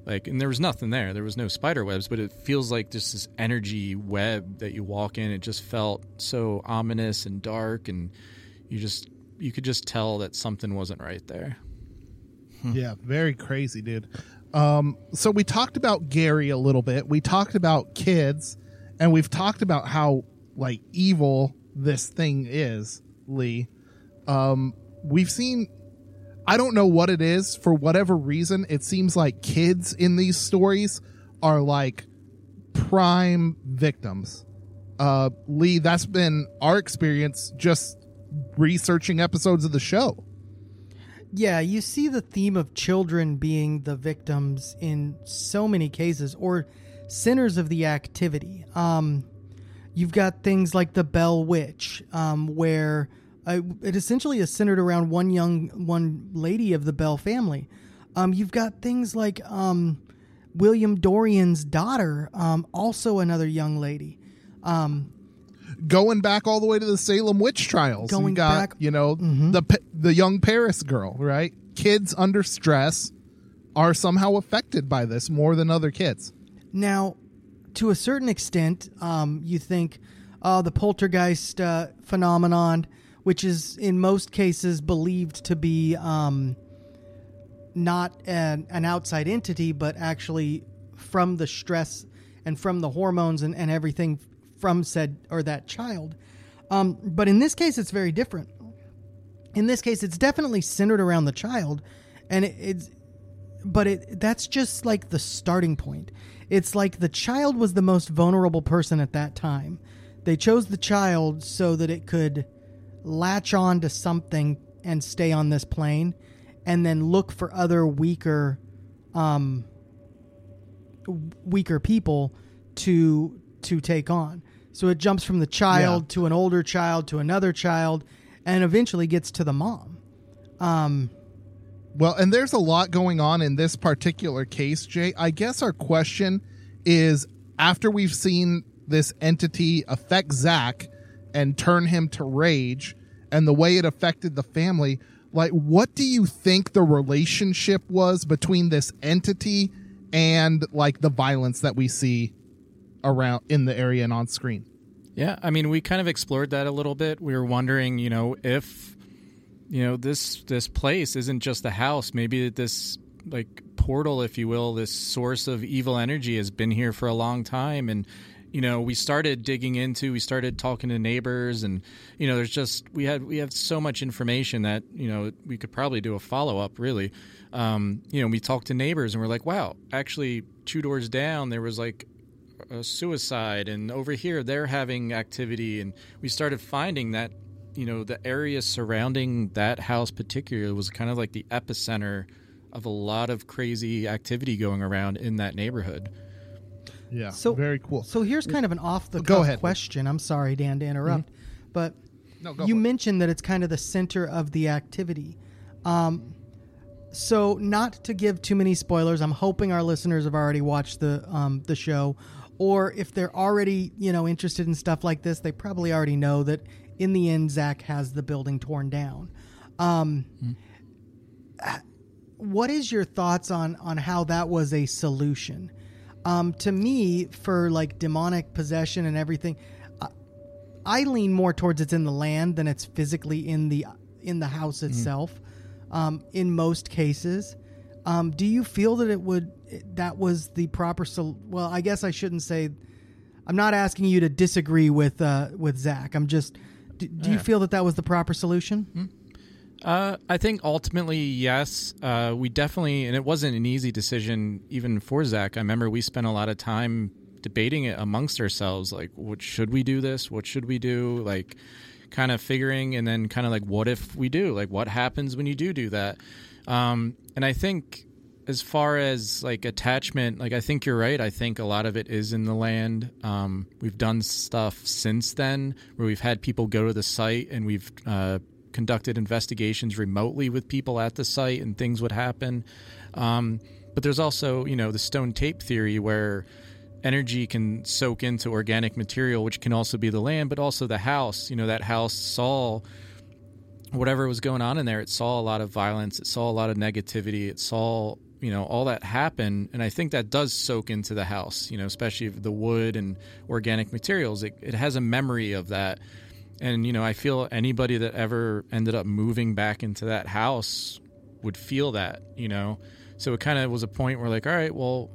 Speaker 6: Like, and there was nothing there. There was no spider webs, but it feels like just this energy web that you walk in. It just felt so ominous and dark, and you just you could just tell that something wasn't right there.
Speaker 1: Yeah, very crazy, dude. Um, so we talked about Gary a little bit. We talked about kids, and we've talked about how like evil this thing is, Lee. Um, we've seen I don't know what it is for whatever reason. It seems like kids in these stories are like prime victims. Uh, Lee, that's been our experience just researching episodes of the show.
Speaker 2: Yeah, you see the theme of children being the victims in so many cases, or sinners of the activity. Um, you've got things like the Bell Witch, um, where uh, it essentially is centered around one young one lady of the Bell family. Um, you've got things like um, William Dorian's daughter, um, also another young lady. Um,
Speaker 1: going back all the way to the Salem witch trials.
Speaker 2: Going
Speaker 1: you got,
Speaker 2: back-
Speaker 1: you know, the Pa- the young Parris girl, right? Kids under stress are somehow affected by this more than other kids.
Speaker 2: Now, to a certain extent, um, you think uh, the poltergeist uh, phenomenon, which is in most cases believed to be um, not an, an outside entity, but actually from the stress and from the hormones and, and everything from said or that child. Um, but in this case, it's very different. In this case, it's definitely centered around the child, and it, it's but it that's just like the starting point. It's like the child was the most vulnerable person at that time. They chose the child so that it could latch on to something and stay on this plane and then look for other weaker um weaker people to to take on. So it jumps from the child
Speaker 1: Yeah.
Speaker 2: to an older child to another child and eventually gets to the mom. Um
Speaker 1: Well, and there's a lot going on in this particular case, Jay. I guess our question is after we've seen this entity affect Zak and turn him to rage and the way it affected the family, like what do you think the relationship was between this entity and like the violence that we see around in the area and on screen?
Speaker 6: Yeah, I mean, we kind of explored that a little bit. We were wondering, you know, if you know this this place isn't just a house. Maybe this like portal, if you will, this source of evil energy has been here for a long time, and you know, we started digging into, we started talking to neighbors, and you know, there's just we had we have so much information that you know we could probably do a follow up. Really, um, you know, we talked to neighbors, and we're like, wow, actually, two doors down, there was like a suicide and over here they're having activity and we started finding that you know the area surrounding that house particularly was kind of like the epicenter of a lot of crazy activity going around in that neighborhood
Speaker 1: Yeah.
Speaker 2: So
Speaker 1: very cool.
Speaker 2: So here's kind of an off the
Speaker 1: Go ahead. Mm-hmm.
Speaker 2: question. I'm sorry, Dan, to interrupt, but
Speaker 1: No,
Speaker 2: you
Speaker 1: it.
Speaker 2: mentioned that it's kind of the center of the activity. Um, so not to give too many spoilers, I'm hoping our listeners have already watched the um, the show, or if they're already you know interested in stuff like this, they probably already know that in the end Zak has the building torn down. Um, what is your thoughts on on how that was a solution? Um, to me, for like demonic possession and everything, I, I lean more towards it's in the land than it's physically in the in the house itself. Um, in most cases, um, do you feel that it would that was the proper? Sol- well, I guess I shouldn't say. I'm not asking you to disagree with uh, with Zak. I'm just. Do, do you feel that that was the proper solution?
Speaker 6: Uh, I think ultimately, yes. Uh, we definitely, and it wasn't an easy decision even for Zak. I remember we spent a lot of time debating it amongst ourselves. Like, what should we do this? What should we do? Like, kind of figuring, and then kind of like, what if we do? Like, what happens when you do do that? Um, and I think as far as like attachment, like I think you're right. I think a lot of it is in the land. Um, we've done stuff since then where we've had people go to the site and we've uh, conducted investigations remotely with people at the site, and things would happen. Um, but there's also, you know, the stone tape theory where energy can soak into organic material, which can also be the land, but also the house. You know, that house saw whatever was going on in there. It saw a lot of violence. It saw a lot of negativity. It saw, you know, all that happen. And I think that does soak into the house, you know, especially the wood and organic materials. It, it has a memory of that. And, you know, I feel anybody that ever ended up moving back into that house would feel that, you know. So it kind of was a point where, like, all right, well,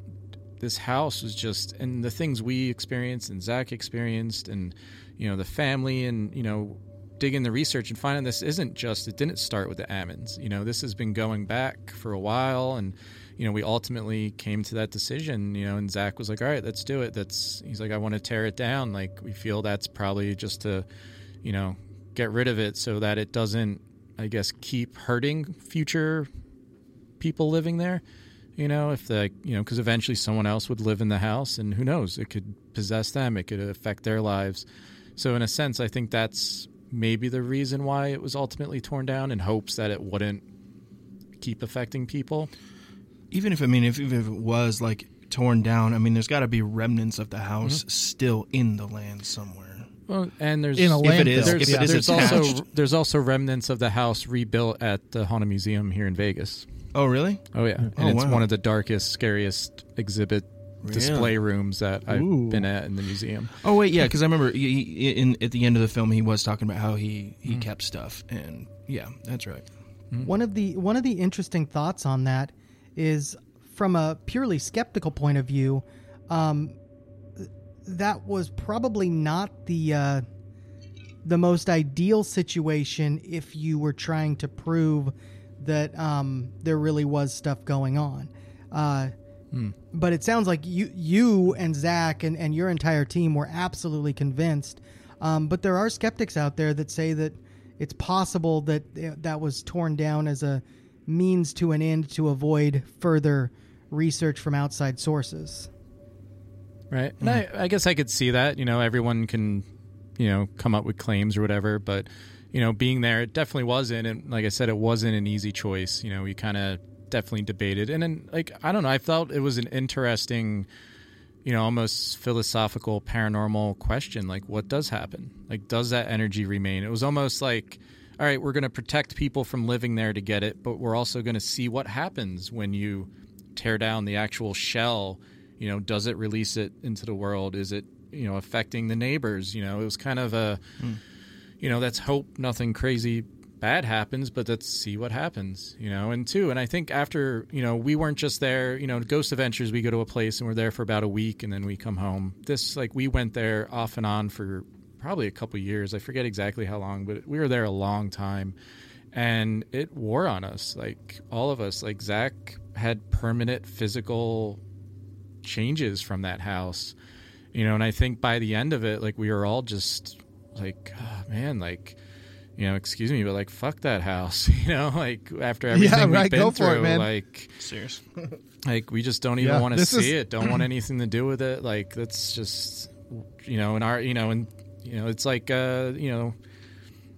Speaker 6: this house was just, and the things we experienced and Zak experienced, and, you know, the family, and, you know, digging the research and finding this isn't just, it didn't start with the Ammons. You know, this has been going back for a while. And, you know, we ultimately came to that decision, you know, and Zak was like, all right, let's do it. That's, he's like, I want to tear it down. Like, we feel that's probably just to, you know, get rid of it so that it doesn't, I guess, keep hurting future people living there. You know, if the, you know, because eventually someone else would live in the house and who knows, it could possess them, it could affect their lives. So, in a sense, I think that's maybe the reason why it was ultimately torn down in hopes that it wouldn't keep affecting people.
Speaker 5: Even if I mean, if, if it was like torn down, I mean, there's got to be remnants of the house
Speaker 6: Mm-hmm.
Speaker 5: still in the land somewhere.
Speaker 6: Well, and there's
Speaker 1: In a
Speaker 5: If it is-
Speaker 6: there's,
Speaker 5: if it is
Speaker 6: there's
Speaker 5: attached.
Speaker 6: also there's also remnants of the house rebuilt at the Haunted Museum here in Vegas.
Speaker 5: Oh, really?
Speaker 6: Oh yeah, and
Speaker 5: Oh,
Speaker 6: it's
Speaker 5: wow.
Speaker 6: one of the darkest, scariest exhibit display rooms that I've
Speaker 1: Ooh.
Speaker 6: been at in the museum.
Speaker 5: Oh wait, yeah, because I remember he, he- in at the end of the film he was talking about how he he kept stuff, and yeah, that's right.
Speaker 2: One of the one of the interesting thoughts on that is from a purely skeptical point of view, um, that was probably not the uh, the most ideal situation if you were trying to prove that um, there really was stuff going on. Uh, But it sounds like you you and Zak and, and your entire team were absolutely convinced. Um, but there are skeptics out there that say that it's possible that uh, that was torn down as a means to an end to avoid further research from outside sources.
Speaker 6: Right. And mm-hmm. I, I guess I could see that. You know, everyone can, you know, come up with claims or whatever. But, you know, being there, it definitely wasn't. And like I said, it wasn't an easy choice. You know, we kind of definitely debated. And then, like, I don't know, I felt it was an interesting, you know, almost philosophical, paranormal question. Like, what does happen? Like, does that energy remain? It was almost like, all right, we're going to protect people from living there to get it, but we're also going to see what happens when you tear down the actual shell. You know, does it release it into the world? Is it, you know, affecting the neighbors? You know, it was kind of a, hmm. you know, let's hope nothing crazy bad happens, but let's see what happens, you know. And two, and I think after, you know, we weren't just there, you know, Ghost Adventures, we go to a place and we're there for about a week and then we come home. This, like, we went there off and on for probably a couple years. I forget exactly how long, but we were there a long time. And it wore on us, like all of us. Like Zak had permanent physical changes from that house, you know. And I think by the end of it, like we were all just like, oh, man, like you know, excuse me, but like, fuck that house, you know, like after everything
Speaker 1: Yeah,
Speaker 6: we've
Speaker 1: right,
Speaker 6: been
Speaker 1: go for it,
Speaker 6: through,
Speaker 1: man.
Speaker 6: like,
Speaker 5: Serious.
Speaker 6: like we just don't even
Speaker 1: Yeah,
Speaker 6: want to see
Speaker 1: is-
Speaker 6: it, don't want anything to do with it. Like that's just, you know, in our, you know, and you know, it's like, uh, you know,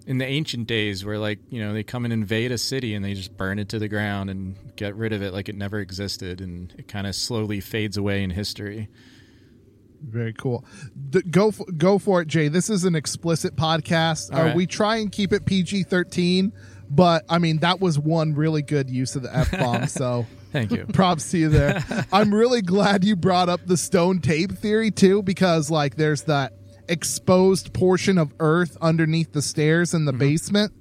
Speaker 6: in the ancient days where like, you know, they come and invade a city and they just burn it to the ground and get rid of it like it never existed, and it kind of slowly fades away in history.
Speaker 1: Very cool. D- go f- go for it, Jay. This is an explicit podcast. Uh,
Speaker 6: right.
Speaker 1: we try and keep it PG thirteen, but I mean that was one really good use of the f bomb. so
Speaker 6: Thank you.
Speaker 1: props to you there. I'm really glad you brought up the stone tape theory too, because like there's that exposed portion of earth underneath the stairs in the basement.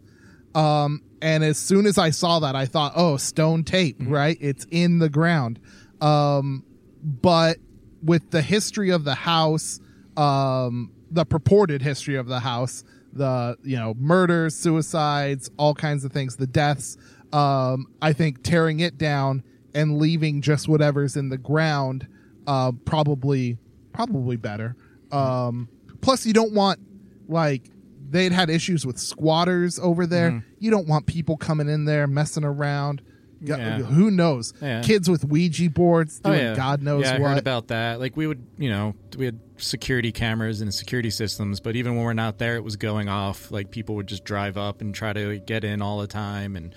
Speaker 1: Um, and as soon as I saw that, I thought, oh, stone tape, right? It's in the ground. Um, but with the history of the house, um, the purported history of the house, the you know murders, suicides, all kinds of things, the deaths. Um, I think tearing it down and leaving just whatever's in the ground, uh, probably probably better. Um, plus, you don't want like they'd had issues with squatters over there. Mm-hmm. You don't want people coming in there messing around.
Speaker 6: Yeah.
Speaker 1: Who knows?
Speaker 6: Yeah.
Speaker 1: Kids with Ouija boards
Speaker 6: Oh, yeah.
Speaker 1: God knows
Speaker 6: yeah, I
Speaker 1: what.
Speaker 6: heard about that. Like we would, you know, we had security cameras and security systems, but even when we're not there, it was going off. Like people would just drive up and try to get in all the time, and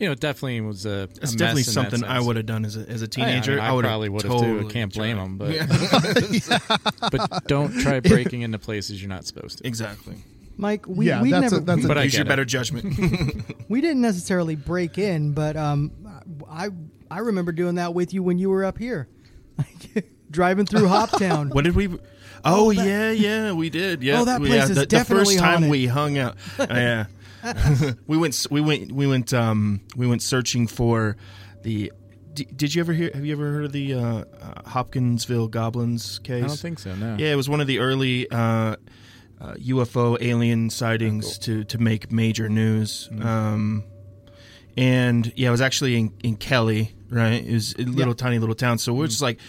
Speaker 6: you know, it definitely was a.
Speaker 5: It's
Speaker 6: a
Speaker 5: definitely
Speaker 6: mess
Speaker 5: something I would have done as a, as a
Speaker 6: Oh, yeah, I mean,
Speaker 5: teenager.
Speaker 6: I,
Speaker 5: would've
Speaker 6: probably would have
Speaker 5: totally
Speaker 6: too. Can't blame
Speaker 5: tried.
Speaker 6: them, but
Speaker 5: Yeah.
Speaker 6: but don't try breaking into places you're not supposed to.
Speaker 5: Exactly.
Speaker 2: Mike, we,
Speaker 1: Yeah,
Speaker 2: we
Speaker 1: that's a-
Speaker 2: never
Speaker 1: that's a-
Speaker 6: But I
Speaker 5: Use your
Speaker 6: get
Speaker 5: better judgment.
Speaker 2: we didn't necessarily break in, but um, I I remember doing that with you when you were up here, driving through Hoptown.
Speaker 5: what did we? Oh, yeah, yeah, we did. Yeah,
Speaker 2: Oh, that
Speaker 5: We-
Speaker 2: place
Speaker 5: yeah,
Speaker 2: is
Speaker 5: the, the first time
Speaker 2: haunted.
Speaker 5: we hung out. uh, yeah, we went. We went. We went. Um, we went searching for the. Did you ever hear? Have you ever heard of the uh, uh, Hopkinsville Goblins case?
Speaker 6: I don't think so. No.
Speaker 5: Yeah, it was one of the early uh, uh, UFO alien sightings to to make major news. Um, and yeah, it was actually in, in Kelly, right? It was a little tiny little town. So we're just like,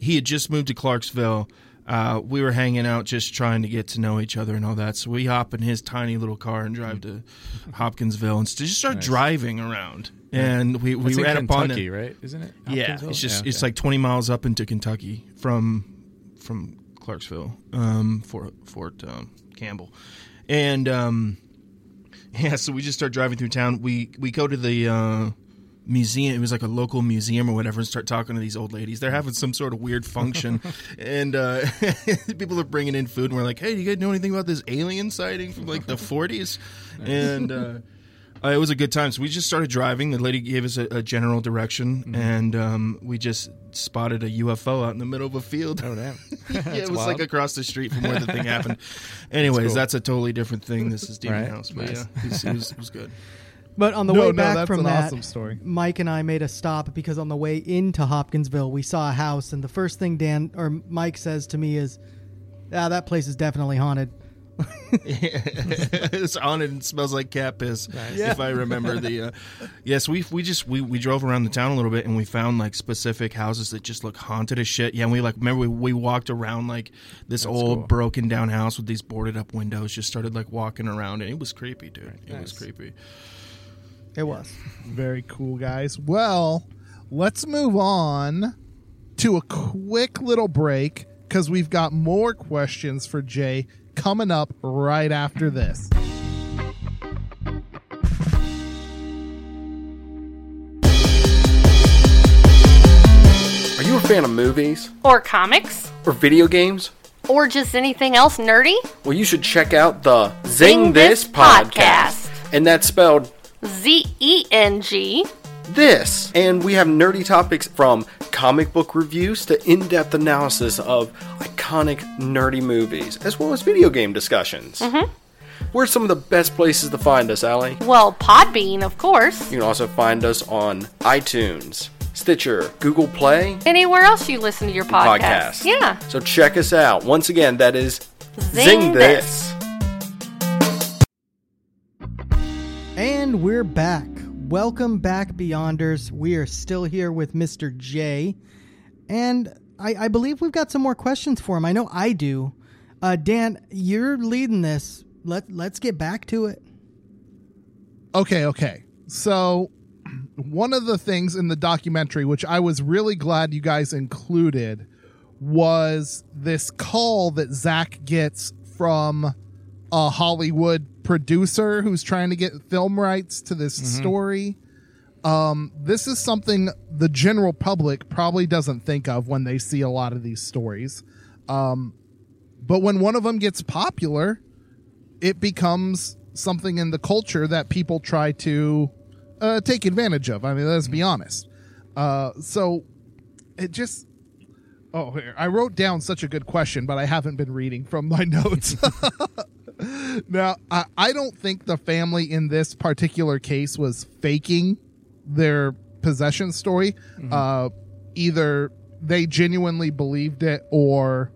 Speaker 5: he had just moved to Clarksville. Uh, we were hanging out, just trying to get to know each other and all that. So we hop in his tiny little car and drive to Hopkinsville and just start
Speaker 6: Nice.
Speaker 5: driving around. And we, we
Speaker 6: That's
Speaker 5: ran upon
Speaker 6: Kentucky,
Speaker 5: it.
Speaker 6: right? Isn't it?
Speaker 5: Yeah, it's just
Speaker 6: Yeah,
Speaker 5: it's like twenty miles up into Kentucky from from Clarksville, um, Fort Fort um, Campbell, and um, yeah. So we just start driving through town. We we go to the uh, museum. It was like a local museum or whatever, and start talking to these old ladies. They're having some sort of weird function, and uh, people are bringing in food. And we're like, "Hey, do you guys know anything about this alien sighting from like the '40s?" And uh, uh, it was a good time. So we just started driving. The lady gave us a, a general direction,
Speaker 6: Mm-hmm.
Speaker 5: and um, we just spotted a UFO out in the middle of a field.
Speaker 6: Oh damn!
Speaker 5: yeah, it was
Speaker 6: wild.
Speaker 5: like across the street from where the thing happened. Anyways,
Speaker 6: cool.
Speaker 5: that's a totally different thing. This is Demon
Speaker 6: Right.
Speaker 5: House, but
Speaker 6: Nice.
Speaker 5: yeah, it was, it, was, it was good.
Speaker 2: But on the
Speaker 1: No,
Speaker 2: way
Speaker 1: no,
Speaker 2: back
Speaker 1: that's
Speaker 2: from
Speaker 1: an
Speaker 2: that,
Speaker 1: awesome story.
Speaker 2: Mike and I made a stop because on the way into Hopkinsville, we saw a house, and the first thing Dan or Mike says to me is, "Ah, that place is definitely haunted."
Speaker 5: it's on and smells like cat piss.
Speaker 2: Yeah.
Speaker 5: If I remember the, uh, yes, we we just we, we drove around the town a little bit and we found like specific houses that just look haunted as shit. Yeah, and we like remember we, we walked around like this old
Speaker 6: cool.
Speaker 5: broken down house with these boarded up windows. Just started like walking around and it was creepy, dude. It was creepy.
Speaker 2: It was.
Speaker 1: Very cool, guys. Well, let's move on to a quick little break because we've got more questions for Jay coming up right after this.
Speaker 9: Are you a fan of movies
Speaker 10: Or comics?
Speaker 9: or video games?
Speaker 10: Or just anything else nerdy?
Speaker 9: Well, you should check out the Zing,
Speaker 10: Zing
Speaker 9: This
Speaker 10: This
Speaker 9: podcast. And that's spelled
Speaker 10: Z E N G.
Speaker 9: this. And we have nerdy topics from comic book reviews to in depth analysis of iconic nerdy movies, as well as video game discussions.
Speaker 10: Mm-hmm.
Speaker 9: Where's some of the best places to find us, Allie?
Speaker 10: Well, Podbean, of course.
Speaker 9: You can also find us on iTunes, Stitcher, Google Play,
Speaker 10: Anywhere else you listen to your podcast.
Speaker 9: podcast.
Speaker 10: Yeah.
Speaker 9: So check us out. Once again, that is
Speaker 10: Zing
Speaker 9: This.
Speaker 2: And we're back. Welcome back, Beyonders. We are still here with Mr. Jay. And I, I believe we've got some more questions for him. I know I do. Uh, Dan, you're leading this. Let, let's get back to it.
Speaker 1: Okay, okay. So, one of the things in the documentary, which I was really glad you guys included, was this call that Zak gets from a Hollywood producer who's trying to get film rights to this story. Um, this is something the general public probably doesn't think of when they see a lot of these stories. Um, but when one of them gets popular, it becomes something in the culture that people try to uh, take advantage of. I mean, let's be honest. Uh, so it just. Oh, here. I wrote down such a good question, but I haven't been reading from my notes. now, I, I don't think the family in this particular case was faking their possession story. Uh, either they genuinely believed it or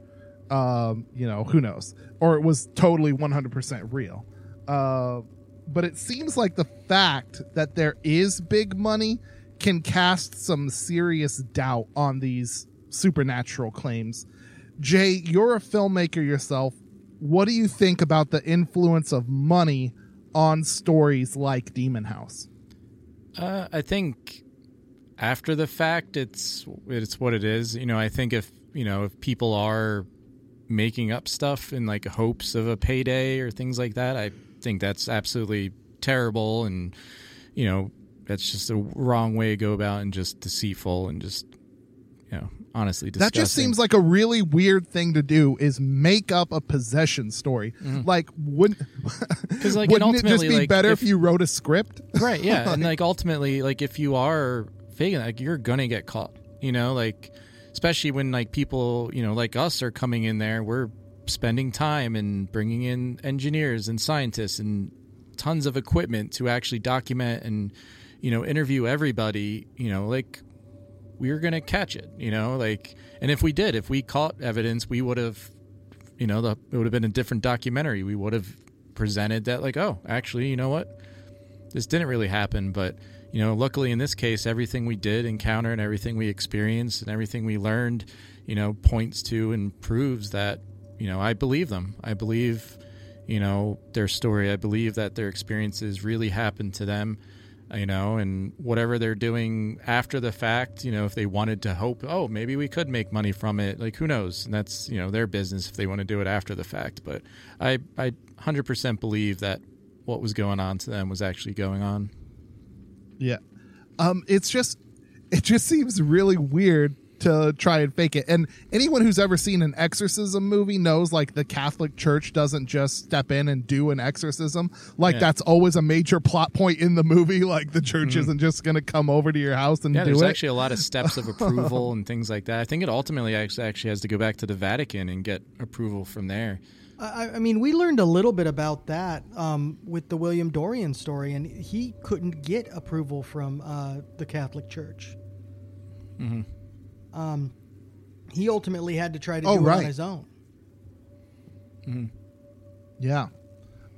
Speaker 1: um, you know, who knows? Or it was totally 100% real. Uh, but it seems like the fact that there is big money can cast some serious doubt on these supernatural claims. Jay, you're a filmmaker yourself. What do you think about the influence of money on stories like Demon House?
Speaker 6: Uh, I think after the fact, it's it's what it is. You know, I think if you know if people are making up stuff in like hopes of a payday or things like that, I think that's absolutely terrible, and you know that's just a wrong way to go about and just deceitful and just you know honestly
Speaker 1: That just seems like a really weird thing to do is make up a possession story. Mm-hmm. Like wouldn't
Speaker 6: because like
Speaker 1: wouldn't it just be
Speaker 6: like,
Speaker 1: better if,
Speaker 6: if
Speaker 1: you wrote a script?
Speaker 6: right yeah and like ultimately like if you are faking like you're gonna get caught you know like especially when like people you know like us are coming in there we're spending time and bringing in engineers and scientists and tons of equipment to actually document and you know interview everybody you know like we were gonna catch it you know like and if we did if we caught evidence we would have you know the, it would have been a different documentary. We would have presented that like oh actually you know what? This didn't really happen but you know luckily in this case everything we did encounter and everything we experienced and everything we learned you know points to and proves that you know i believe them. I believe you know their story. I believe that their experiences really happened to them you know and whatever they're doing after the fact you know if they wanted to hope oh maybe we could make money from it like who knows? And that's you know their business if they want to do it after the fact. But i i 100% believe that what was going on to them was actually going on.
Speaker 1: Yeah. Um, it's just it just seems really weird to try and fake it. And anyone who's ever seen an exorcism movie knows like the Catholic Church doesn't just step in and do an exorcism. Like
Speaker 6: Yeah.
Speaker 1: that's always a major plot point in the movie. Like the church
Speaker 6: Mhm.
Speaker 1: isn't just going to come over to your house and
Speaker 6: yeah
Speaker 1: do
Speaker 6: there's
Speaker 1: it.
Speaker 6: There's actually a lot of steps of approval and things like that i think it ultimately actually actually has to go back to the vatican and get approval from there
Speaker 2: I, I mean, we learned a little bit about that um, with the William Dorian story, and he couldn't get approval from uh, the Catholic Church.
Speaker 6: mm-hmm.
Speaker 2: Um, he ultimately had to try to
Speaker 1: Oh,
Speaker 2: do it on his own.
Speaker 6: Mm-hmm.
Speaker 1: Yeah.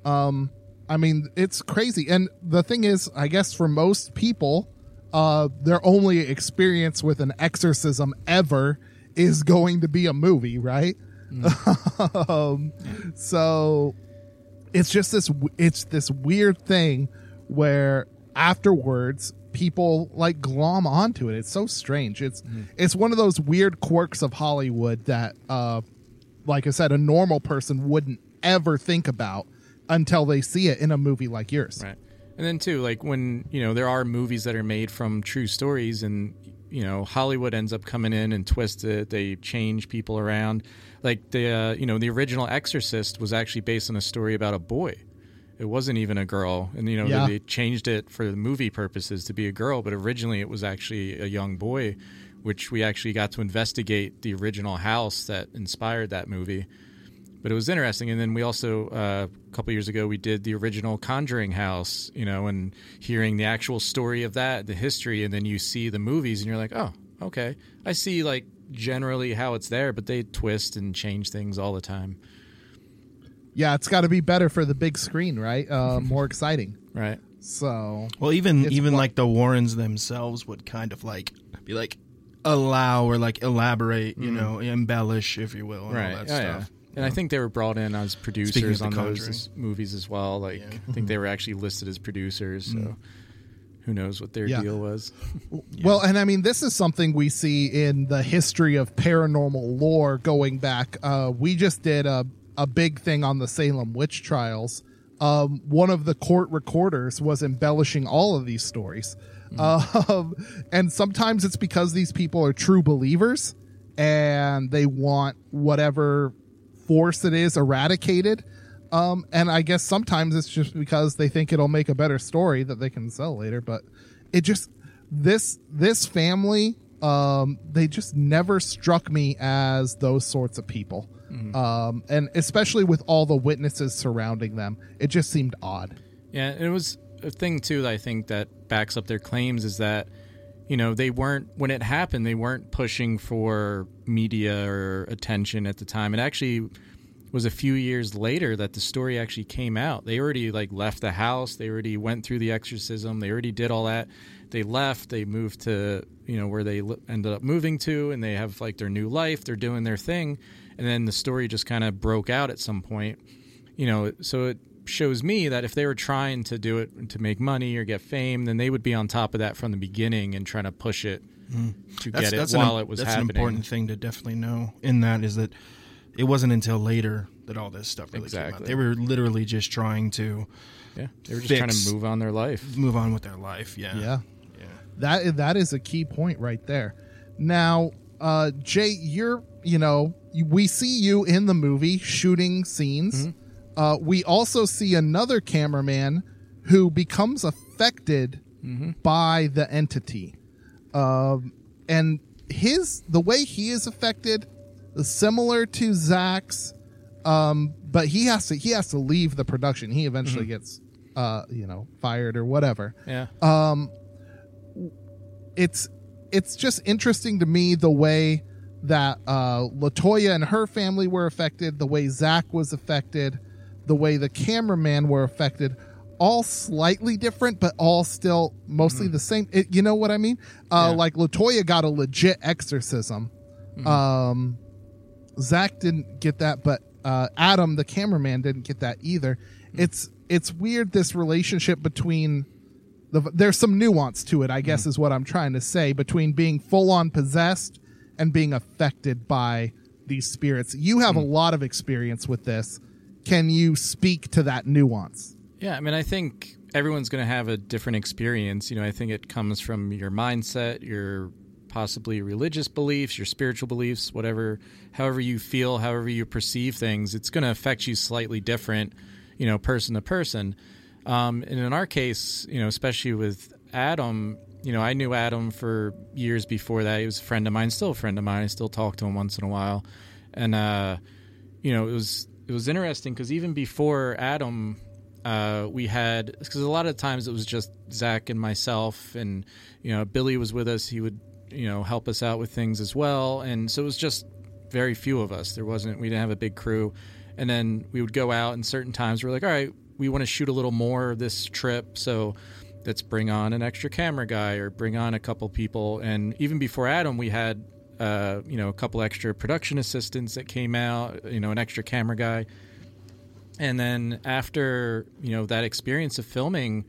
Speaker 1: Um I mean, it's crazy. And the thing is, I guess for most people, uh their only experience with an exorcism ever is going to be a movie, right? um so it's just this it's this weird thing where afterwards people like glom onto it. It's so strange. It's it's one of those weird quirks of Hollywood that uh like I said, a normal person wouldn't ever think about until they see it in a movie like yours.
Speaker 6: Right. And then too, like when you know there are movies that are made from true stories, and you know Hollywood ends up coming in and twist it. They change people around. Like the uh, you know the original Exorcist was actually based on a story about a boy. It wasn't even a girl, and you know
Speaker 1: Yeah.
Speaker 6: they changed it for the movie purposes to be a girl, but originally it was actually a young boy, which we actually got to investigate the original house that inspired that movie but it was interesting. And then we also uh, a couple years ago we did the original Conjuring House, you know, and hearing the actual story of that, the history, and then you see the movies, and you're like, oh, okay, I see like generally how it's there, but they twist and change things all the time.
Speaker 1: Yeah, it's got to be better for the big screen, right? Uh, more exciting.
Speaker 6: Right.
Speaker 1: So,
Speaker 5: Well, even even
Speaker 1: wa-
Speaker 5: like the Warrens themselves would kind of like be like allow or like elaborate, you
Speaker 6: Mhm.
Speaker 5: know, embellish, if you will, and
Speaker 6: right.
Speaker 5: all that
Speaker 6: Oh, yeah.
Speaker 5: stuff.
Speaker 6: And I think they were brought in as producers on those
Speaker 5: Conjuring.
Speaker 6: as- movies as well. Like I think they were actually listed as producers. So
Speaker 5: Mm.
Speaker 6: who knows what their
Speaker 1: Yeah.
Speaker 6: deal was?
Speaker 1: well, and I mean, this is something we see in the history of paranormal lore going back. Uh, we just did a, a big thing on the Salem witch trials. Um, one of the court recorders was embellishing all of these stories. Um, and sometimes it's because these people are true believers and they want whatever force it is eradicated. Um, and I guess sometimes it's just because they think it'll make a better story that they can sell later. But it just this this family, um, they just never struck me as those sorts of people. Um, and especially with all the witnesses surrounding them, it just seemed odd.
Speaker 6: Yeah, it was a thing too that I think that backs up their claims is that you know they weren't when it happened they weren't pushing for media or attention at the time. It actually was a few years later that the story actually came out. They already like left the house. They already went through the exorcism. They already did all that. They left. They moved to you know where they ended up moving to, and they have like their new life. They're doing their thing, and then the story just kind of broke out at some point. You know, so it shows me that if they were trying to do it to make money or get fame, then they would be on top of that from the beginning and trying to push it to get it
Speaker 5: an,
Speaker 6: while it was
Speaker 5: that's
Speaker 6: happening.
Speaker 5: an important thing to definitely know. In that is that it wasn't until later that all this stuff really came out.
Speaker 6: Exactly.
Speaker 5: They were literally just trying to
Speaker 6: Yeah, they were just trying to move on their life.
Speaker 5: move on with their life. Yeah,
Speaker 1: Yeah. That that is a key point right there. Now, uh Jay, you're, you know, we see you in the movie shooting scenes. Uh we also see another cameraman who becomes affected by the entity. Um and his the way he is affected is similar to Zak's um but he has to he has to leave the production. He eventually gets uh you know, fired or whatever
Speaker 6: Yeah.
Speaker 1: um it's it's just interesting to me the way that uh latoya and her family were affected the way Zak was affected the way the cameraman were affected all slightly different but all still mostly the same. It, you know what i mean? Uh like latoya got a legit exorcism. Um Zak didn't get that, but uh, Adam, the cameraman, didn't get that either. It's it's weird this relationship between the there's some nuance to it, I guess, is what I'm trying to say between being full on possessed and being affected by these spirits. You have a lot of experience with this. Can you speak to that nuance?
Speaker 6: Yeah, I mean, I think everyone's going to have a different experience. You know, I think it comes from your mindset, your possibly religious beliefs, your spiritual beliefs, whatever, however you feel, however you perceive things. It's going to affect you slightly different, you know, person to person. Um, and in our case, you know, especially with Adam, you know, I knew Adam for years before that. He was a friend of mine, still a friend of mine. I still talk to him once in a while, and uh, you know, it was it was interesting because even before Adam, uh, we had because a lot of times it was just Zak and myself, and you know, Billy was with us. He would you know help us out with things as well, and so it was just very few of us. There wasn't we didn't have a big crew, and then we would go out and certain times we're like, all right, we want to shoot a little more this trip, so let's bring on an extra camera guy or bring on a couple people. And even before Adam, we had uh, you know a couple extra production assistants that came out, you know, an extra camera guy. And then after you know that experience of filming,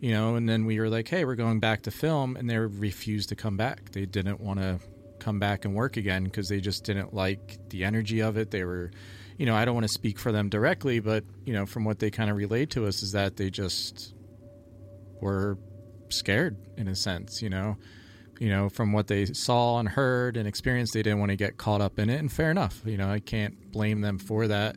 Speaker 6: you know, and then we were like, hey, we're going back to film, and they refused to come back. They didn't want to come back and work again because they just didn't like the energy of it. They were, you know, I don't want to speak for them directly, but you know, from what they kind of relayed to us is that they just were scared in a sense, you know. You know, from what they saw and heard and experienced, they didn't want to get caught up in it, and fair enough. You know, I can't blame them for that.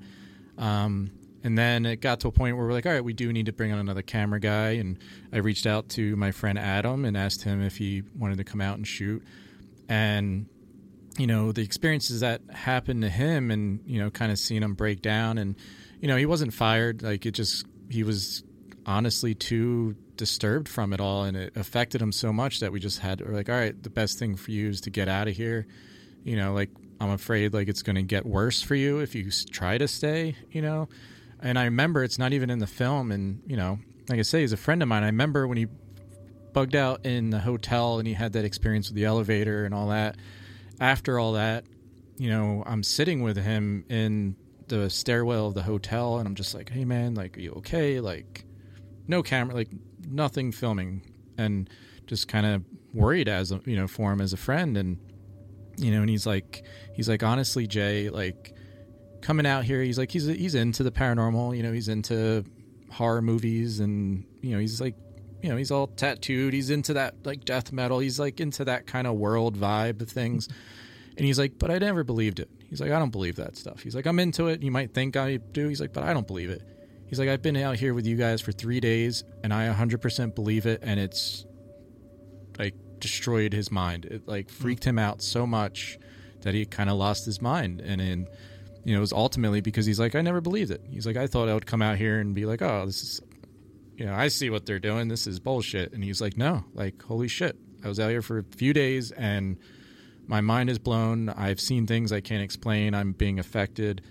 Speaker 6: Um, and then it got to a point where we're like, all right, we do need to bring on another camera guy. And I reached out to my friend Adam and asked him if he wanted to come out and shoot. And, you know, the experiences that happened to him and, you know, kind of seeing him break down. And, you know, he wasn't fired. Like, it just, he was honestly too disturbed from it all. And it affected him so much that we just had, we're like, all right, the best thing for you is to get out of here. You know, like, I'm afraid like it's going to get worse for you if you try to stay, you know? and I remember it's not even in the film. And you know, like I say, he's a friend of mine. I remember when he bugged out in the hotel and he had that experience with the elevator and all that. After all that, you know, I'm sitting with him in the stairwell of the hotel, and I'm just like, "Hey, man, like, are you okay? Like, no camera, like, nothing filming, and just kind of worried as a, you know for him as a friend, and you know, and he's like, he's like, honestly, Jay, like." coming out here he's like he's he's into the paranormal you know he's into horror movies and you know he's like you know he's all tattooed he's into that like death metal he's like into that kind of world vibe of things. And he's like but i never believed it. He's like i don't believe that stuff. He's like i'm into it. You might think i do. He's like but i don't believe it he's like i've been out here with you guys for three days and i 100% believe it and it's like destroyed his mind it like hmm. freaked him out so much that he kind of lost his mind and in you know, it was ultimately because he's like, I never believed it. He's like, I thought I would come out here and be like, oh, this is, you know, I see what they're doing. This is bullshit. And he's like, no, like, holy shit. I was out here for a few days and my mind is blown. I've seen things I can't explain. I'm being affected.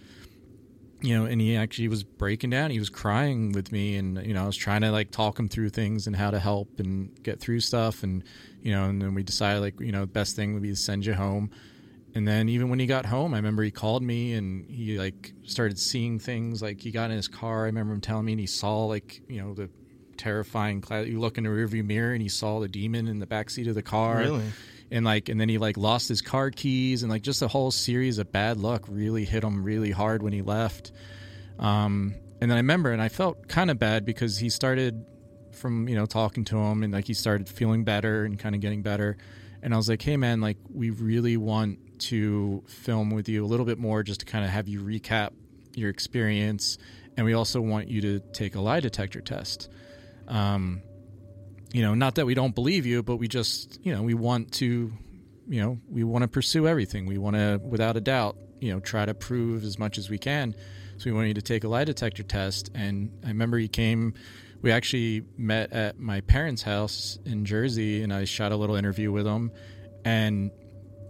Speaker 6: You know, and he actually was breaking down. He was crying with me, and you know, I was trying to like talk him through things and how to help and get through stuff. And you know, and then we decided like, you know, the best thing would be to send you home and then even when he got home, I remember he called me and he like started seeing things. Like he got in his car. I remember him telling me and he saw like you know the terrifying cloud. You look in the rearview mirror and he saw the demon in the backseat of the car.
Speaker 5: Really?
Speaker 6: And like, and then he like lost his car keys and like just a whole series of bad luck really hit him really hard when he left. Um, and then I remember, and I felt kind of bad because he started from you know talking to him and like he started feeling better and kind of getting better. And I was like, hey man, like we really want to film with you a little bit more just to kind of have you recap your experience. And we also want you to take a lie detector test. Um, you know, not that we don't believe you, but we just, you know, we want to, you know, we want to pursue everything. We want to, without a doubt, you know, try to prove as much as we can. So we want you to take a lie detector test. And I remember he came, we actually met at my parents' house in Jersey, and I shot a little interview with him. And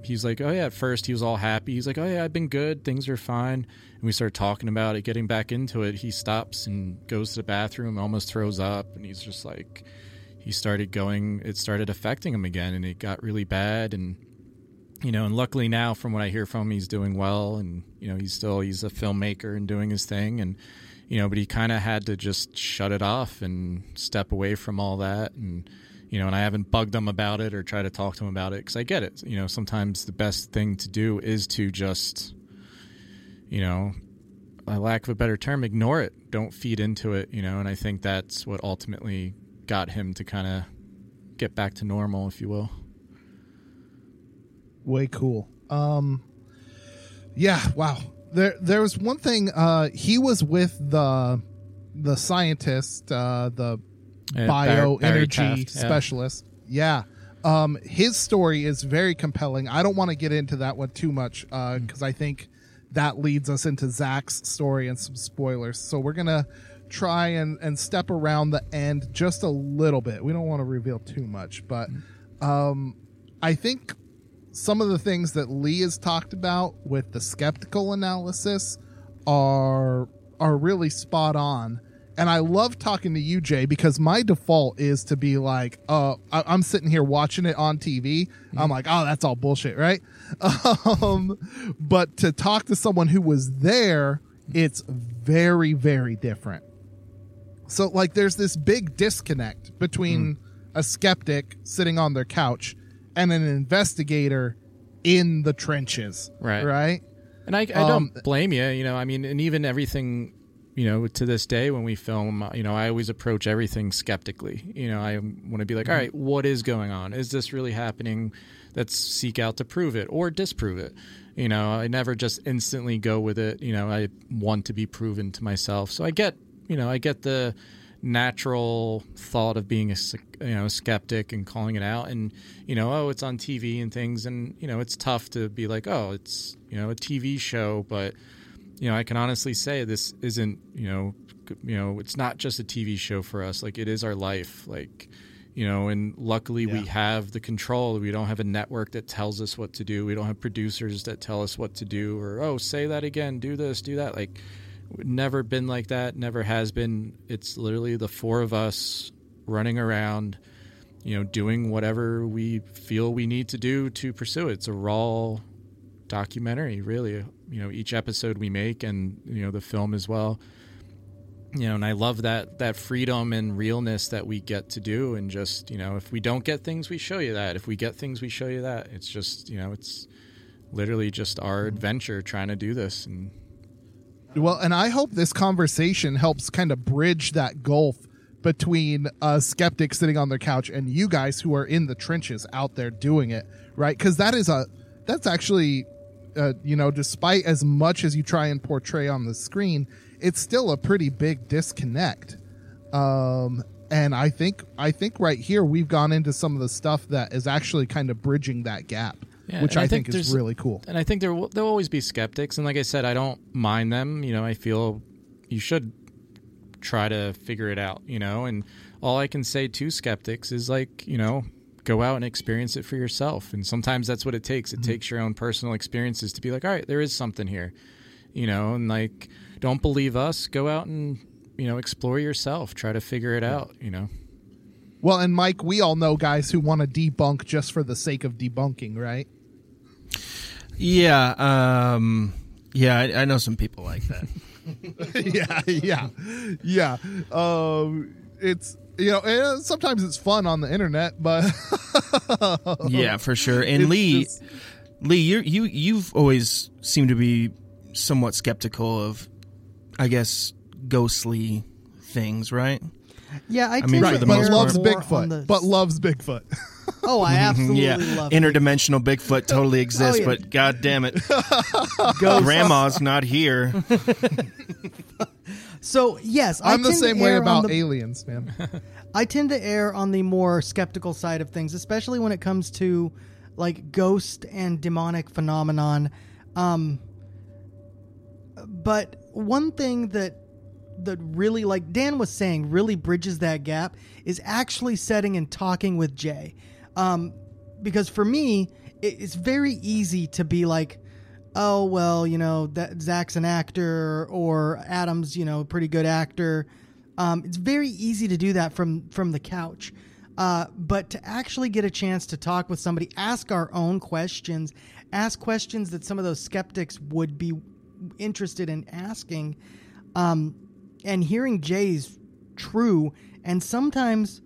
Speaker 6: he's like, "Oh yeah." At first, he was all happy. He's like, "Oh yeah, I've been good. Things are fine." And we started talking about it, getting back into it. He stops and goes to the bathroom, almost throws up, and he's just like, he started going. It started affecting him again, and it got really bad. And you know, and luckily now, from what I hear from him, he's doing well, and you know, he's still he's a filmmaker and doing his thing, and you know, but he kind of had to just shut it off and step away from all that and you know, and I haven't bugged him about it or tried to talk to him about it because I get it. You know, sometimes the best thing to do is to just, you know, a lack of a better term, ignore it. Don't feed into it. You know, and I think that's what ultimately got him to kind of get back to normal, if you will.
Speaker 1: Way cool. Um, yeah. Wow. There, there was one thing. Uh, he was with the the scientist, uh, the
Speaker 6: Yeah,
Speaker 1: bioenergy
Speaker 6: Taft, yeah.
Speaker 1: specialist. Yeah. Um, his story is very compelling. I don't want to get into that one too much uh, because I think that leads us into Zak's story and some spoilers. So we're gonna try and, and step around the end just a little bit. We don't want to reveal too much, but um, I think some of the things that Lee has talked about with the skeptical analysis are are really spot on. And I love talking to you, Jay, because my default is to be like, uh, I- I'm sitting here watching it on TV. I'm like, oh, that's all bullshit, right? Um, but to talk to someone who was there, it's very, very different. So, like, there's this big disconnect between a skeptic sitting on their couch and an investigator in the trenches,
Speaker 6: Right.
Speaker 1: Right.
Speaker 6: And I, I
Speaker 1: Um,
Speaker 6: don't blame you. You know, I mean, and even everything, you know, to this day when we film, you know, I always approach everything skeptically. You know, I want to be like, all right, what is going on? Is this really happening? Let's seek out to prove it or disprove it. You know, I never just instantly go with it. You know, I want to be proven to myself. So I get, you know, I get the natural thought of being a you know a skeptic and calling it out and you know oh it's on TV and things and you know it's tough to be like oh it's you know a TV show but you know I can honestly say this isn't you know you know it's not just a TV show for us like it is our life like you know and luckily we have the control. We don't have a network that tells us what to do. We don't have producers that tell us what to do or oh say that again do this do that like never been like that never has been. It's literally the four of us running around you know doing whatever we feel we need to do to pursue it. It's a raw documentary really. You know each episode we make and you know the film as well. You know and i love that that freedom and realness that we get to do and just you know if we don't get things we show you that. If we get things we show you that. It's just you know it's literally just our adventure trying to do this and
Speaker 1: Well, and I hope this conversation helps kind of bridge that gulf between a skeptic sitting on their couch and you guys who are in the trenches out there doing it, right? Because that is a that's actually, uh, you know, despite as much as you try and portray on the screen, it's still a pretty big disconnect. Um, and I think I think right here we've gone into some of the stuff that is actually kind of bridging that gap,
Speaker 6: Yeah,
Speaker 1: which I, think, is really cool.
Speaker 6: And I think there will, there'll always be skeptics. And like I said, I don't mind them. You know, I feel you should try to figure it out. You know, and all I can say to skeptics is like, you know, go out and experience it for yourself. And sometimes that's what it takes. It mm-hmm. takes your own personal experiences to be like, all right, there is something here. You know, and like, don't believe us. Go out and you know explore yourself. Try to figure it out. You know.
Speaker 1: Well, and Mike, we all know guys who want to debunk just for the sake of debunking, right?
Speaker 5: Yeah, um, yeah, I, I know some people like that.
Speaker 1: yeah, yeah, yeah. Um, it's you know eh, sometimes it's fun on the internet, but
Speaker 5: yeah, for sure. And
Speaker 1: It's
Speaker 5: Lee,
Speaker 1: just-
Speaker 5: Lee, you you you've always seemed to be somewhat skeptical of, I guess, ghostly things, right?
Speaker 2: Yeah, I,
Speaker 5: I
Speaker 2: tend
Speaker 5: mean,
Speaker 2: to
Speaker 5: for the
Speaker 2: err
Speaker 5: most
Speaker 1: but loves
Speaker 5: part.
Speaker 2: more
Speaker 1: Bigfoot,
Speaker 2: on the-
Speaker 1: but loves Bigfoot.
Speaker 2: Oh, I absolutely
Speaker 5: yeah,
Speaker 2: love
Speaker 5: interdimensional Bigfoot totally exists,
Speaker 2: yeah.
Speaker 5: but god damn it, grandma's not here.
Speaker 2: So yes, I
Speaker 1: I'm the same way about
Speaker 2: the-
Speaker 1: aliens, man.
Speaker 2: I tend to err on the more skeptical side of things, especially when it comes to like ghost and demonic phenomenon. Um, but one thing that that really, like Dan was saying, really bridges that gap is actually setting and talking with Jay. Um, because for me, it, it's very easy to be like, oh well, you know that Zak's an actor or Adam's, you know, a pretty good actor. Um, it's very easy to do that from from the couch. Uh, but to actually get a chance to talk with somebody, ask our own questions, ask questions that some of those skeptics would be interested in asking, um, and hearing Jay's true and sometimes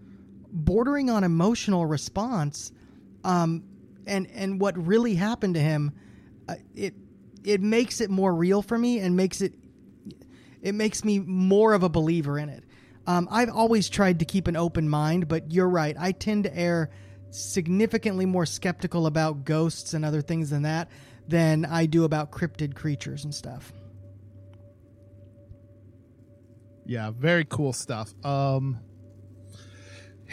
Speaker 2: bordering on emotional response, um, and and what really happened to him, uh, it it makes it more real for me and makes it it makes me more of a believer in it. Um, I've always tried to keep an open mind, but you're right. I tend to err significantly more skeptical about ghosts and other things than that than I do about cryptid creatures and stuff.
Speaker 1: Yeah, very cool stuff. Um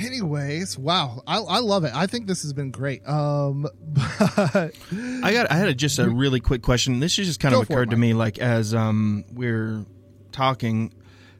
Speaker 1: anyways, wow. I I love it. I think this has been great. Um but
Speaker 5: I got I had a, just a really quick question. This just kind of
Speaker 1: for it,
Speaker 5: occurred to me like as um we're talking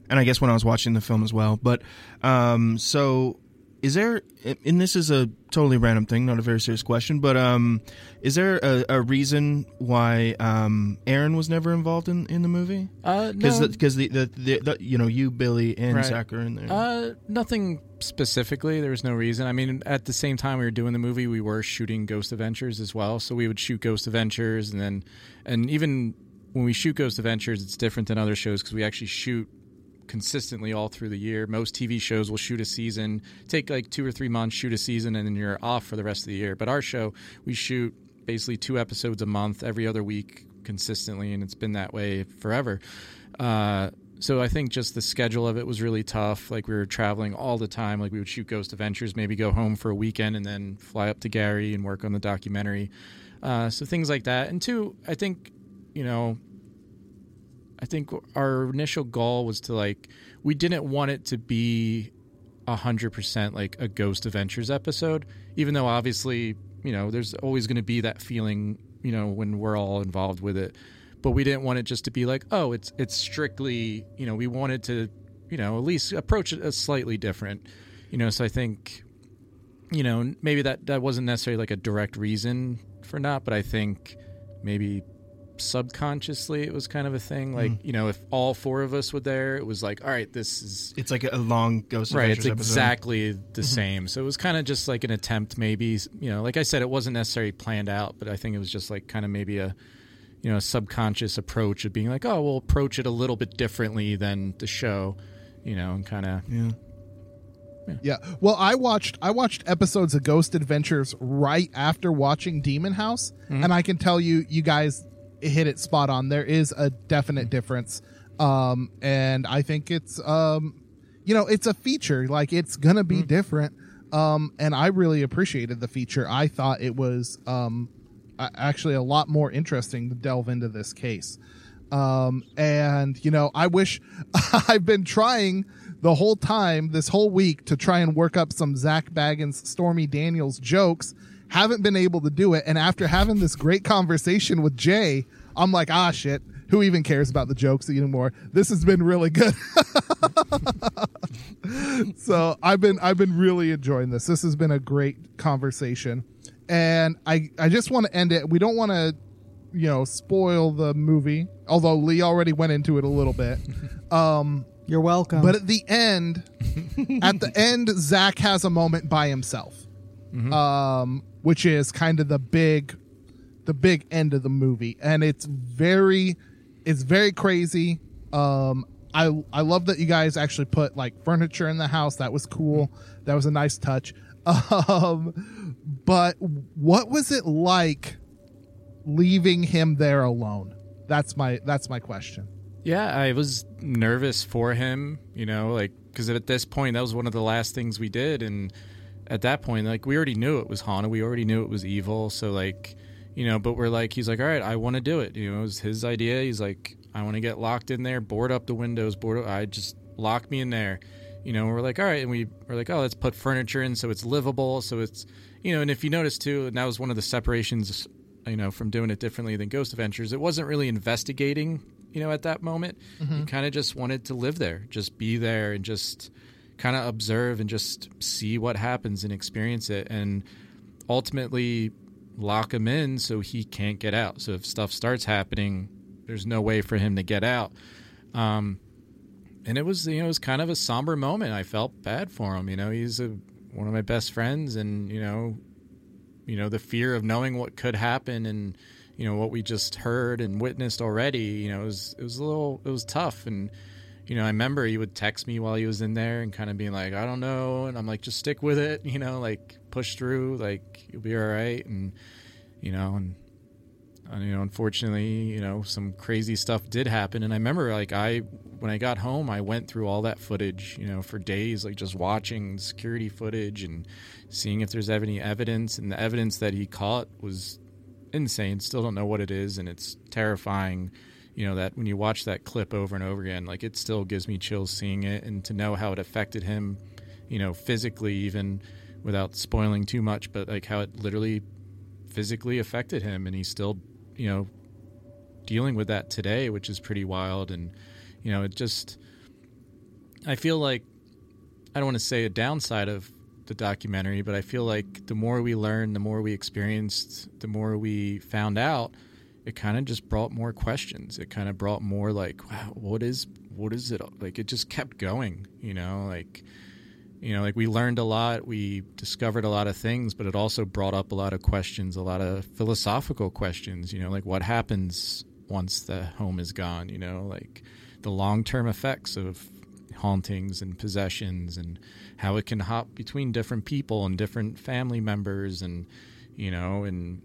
Speaker 5: and I guess when I was watching the film as well. But um so is there and this is a totally random thing, not a very serious question, but um is there a, a reason why um Aaron was never involved in, in the movie?
Speaker 6: Uh,
Speaker 5: Because
Speaker 6: no.
Speaker 5: because the, the, the, the you know you Billy and
Speaker 6: Right.
Speaker 5: Zak are in there.
Speaker 6: Uh, nothing specifically. There was no reason. I mean, at the same time we were doing the movie, we were shooting Ghost Adventures as well. So we would shoot Ghost Adventures, and then, and even when we shoot Ghost Adventures, it's different than other shows because we actually shoot consistently all through the year. Most TV shows will shoot a season, take like two or three months, shoot a season, and then you're off for the rest of the year. But our show, we shoot basically two episodes a month, every other week, consistently, and it's been that way forever. Uh, so I think just the schedule of it was really tough. Like we were traveling all the time. Like we would shoot Ghost Adventures, maybe go home for a weekend, and then fly up to Gary and work on the documentary. Uh, so things like that. And two, I think you know I think our initial goal was to like we didn't want it to be a hundred percent like a Ghost Adventures episode, even though obviously you know there's always going to be that feeling you know when we're all involved with it, but we didn't want it just to be like oh it's it's strictly you know we wanted to you know at least approach it as slightly different, you know so I think you know maybe that that wasn't necessarily like a direct reason for not, but I think maybe subconsciously it was kind of a thing like
Speaker 5: Mhm.
Speaker 6: you know if all four of us were there it was like all right this is
Speaker 5: it's like a long Ghost
Speaker 6: right
Speaker 5: Adventures
Speaker 6: it's
Speaker 5: episode.
Speaker 6: exactly the
Speaker 5: Mhm.
Speaker 6: same so it was kind of just like an attempt maybe you know like i said it wasn't necessarily planned out but i think it was just like kind of maybe a you know a subconscious approach of being like oh we'll approach it a little bit differently than the show you know and kind of
Speaker 5: yeah
Speaker 1: Yeah. Well, I watched I watched episodes of Ghost Adventures right after watching Demon House,
Speaker 6: Mhm.
Speaker 1: and I can tell you, you guys hit it spot on. There is a definite difference, um, and I think it's um, you know, it's a feature. Like it's gonna be different, um, and I really appreciated the feature. I thought it was um, actually a lot more interesting to delve into this case. Um, and you know, I wish I've been trying the whole time this whole week to try and work up some Zak Bagans, Stormy Daniels jokes. Haven't been able to do it. And after having this great conversation with Jay, I'm like, ah, shit. Who even cares about the jokes anymore? This has been really good. so I've been I've been really enjoying this. This has been a great conversation, and I I just want to end it. We don't want to, you know, spoil the movie. Although Lee already went into it a little bit. Um,
Speaker 2: You're welcome.
Speaker 1: but at the end, at the end, Zak has a moment by himself, um, which is kind of the big, the big end of the movie, and it's very, it's very crazy. Um, I I love that you guys actually put like furniture in the house. That was cool. That was a nice touch. Um, but what was it like leaving him there alone? That's my that's my question.
Speaker 6: Yeah, I was nervous for him, you know, like because at this point that was one of the last things we did, and at that point, like we already knew it was haunted, we already knew it was evil, so like, you know, but we're like, he's like, all right, I want to do it, you know, it was his idea. He's like, I want to get locked in there, board up the windows, board up, I just lock me in there, you know. And we're like, all right, and we we're like, oh, let's put furniture in so it's livable, so it's, you know, and if you notice too, and that was one of the separations you know, from doing it differently than Ghost Adventures. It wasn't really investigating, you know, at that moment.
Speaker 1: Mhm.
Speaker 6: You kind of just wanted to live there, just be there and just kind of observe and just see what happens and experience it and ultimately lock him in so he can't get out. So if stuff starts happening, there's no way for him to get out. Um, and it was, you know, it was kind of a somber moment. I felt bad for him. You know, he's a, one of my best friends and, you know, you know the fear of knowing what could happen and you know what we just heard and witnessed already you know it was it was a little it was tough and you know i remember he would text me while he was in there and kind of being like i don't know and i'm like just stick with it you know like push through like you'll be all right and you know and and, you know unfortunately you know some crazy stuff did happen and i remember like i when i got home i went through all that footage you know for days like just watching security footage and seeing if there's any evidence and the evidence that he caught was insane still don't know what it is and it's terrifying you know that when you watch that clip over and over again like it still gives me chills seeing it and to know how it affected him you know physically even without spoiling too much but like how it literally physically affected him and he's still you know dealing with that today which is pretty wild. And you know it just i feel like i don't want to say a downside of the documentary but i feel like the more we learned the more we experienced the more we found out it kind of just brought more questions. It kind of brought more like wow what is what is it like it just kept going you know like you know like we learned a lot we discovered a lot of things but it also brought up a lot of questions a lot of philosophical questions you know like what happens once the home is gone you know like the long-term effects of hauntings and possessions and how it can hop between different people and different family members and you know and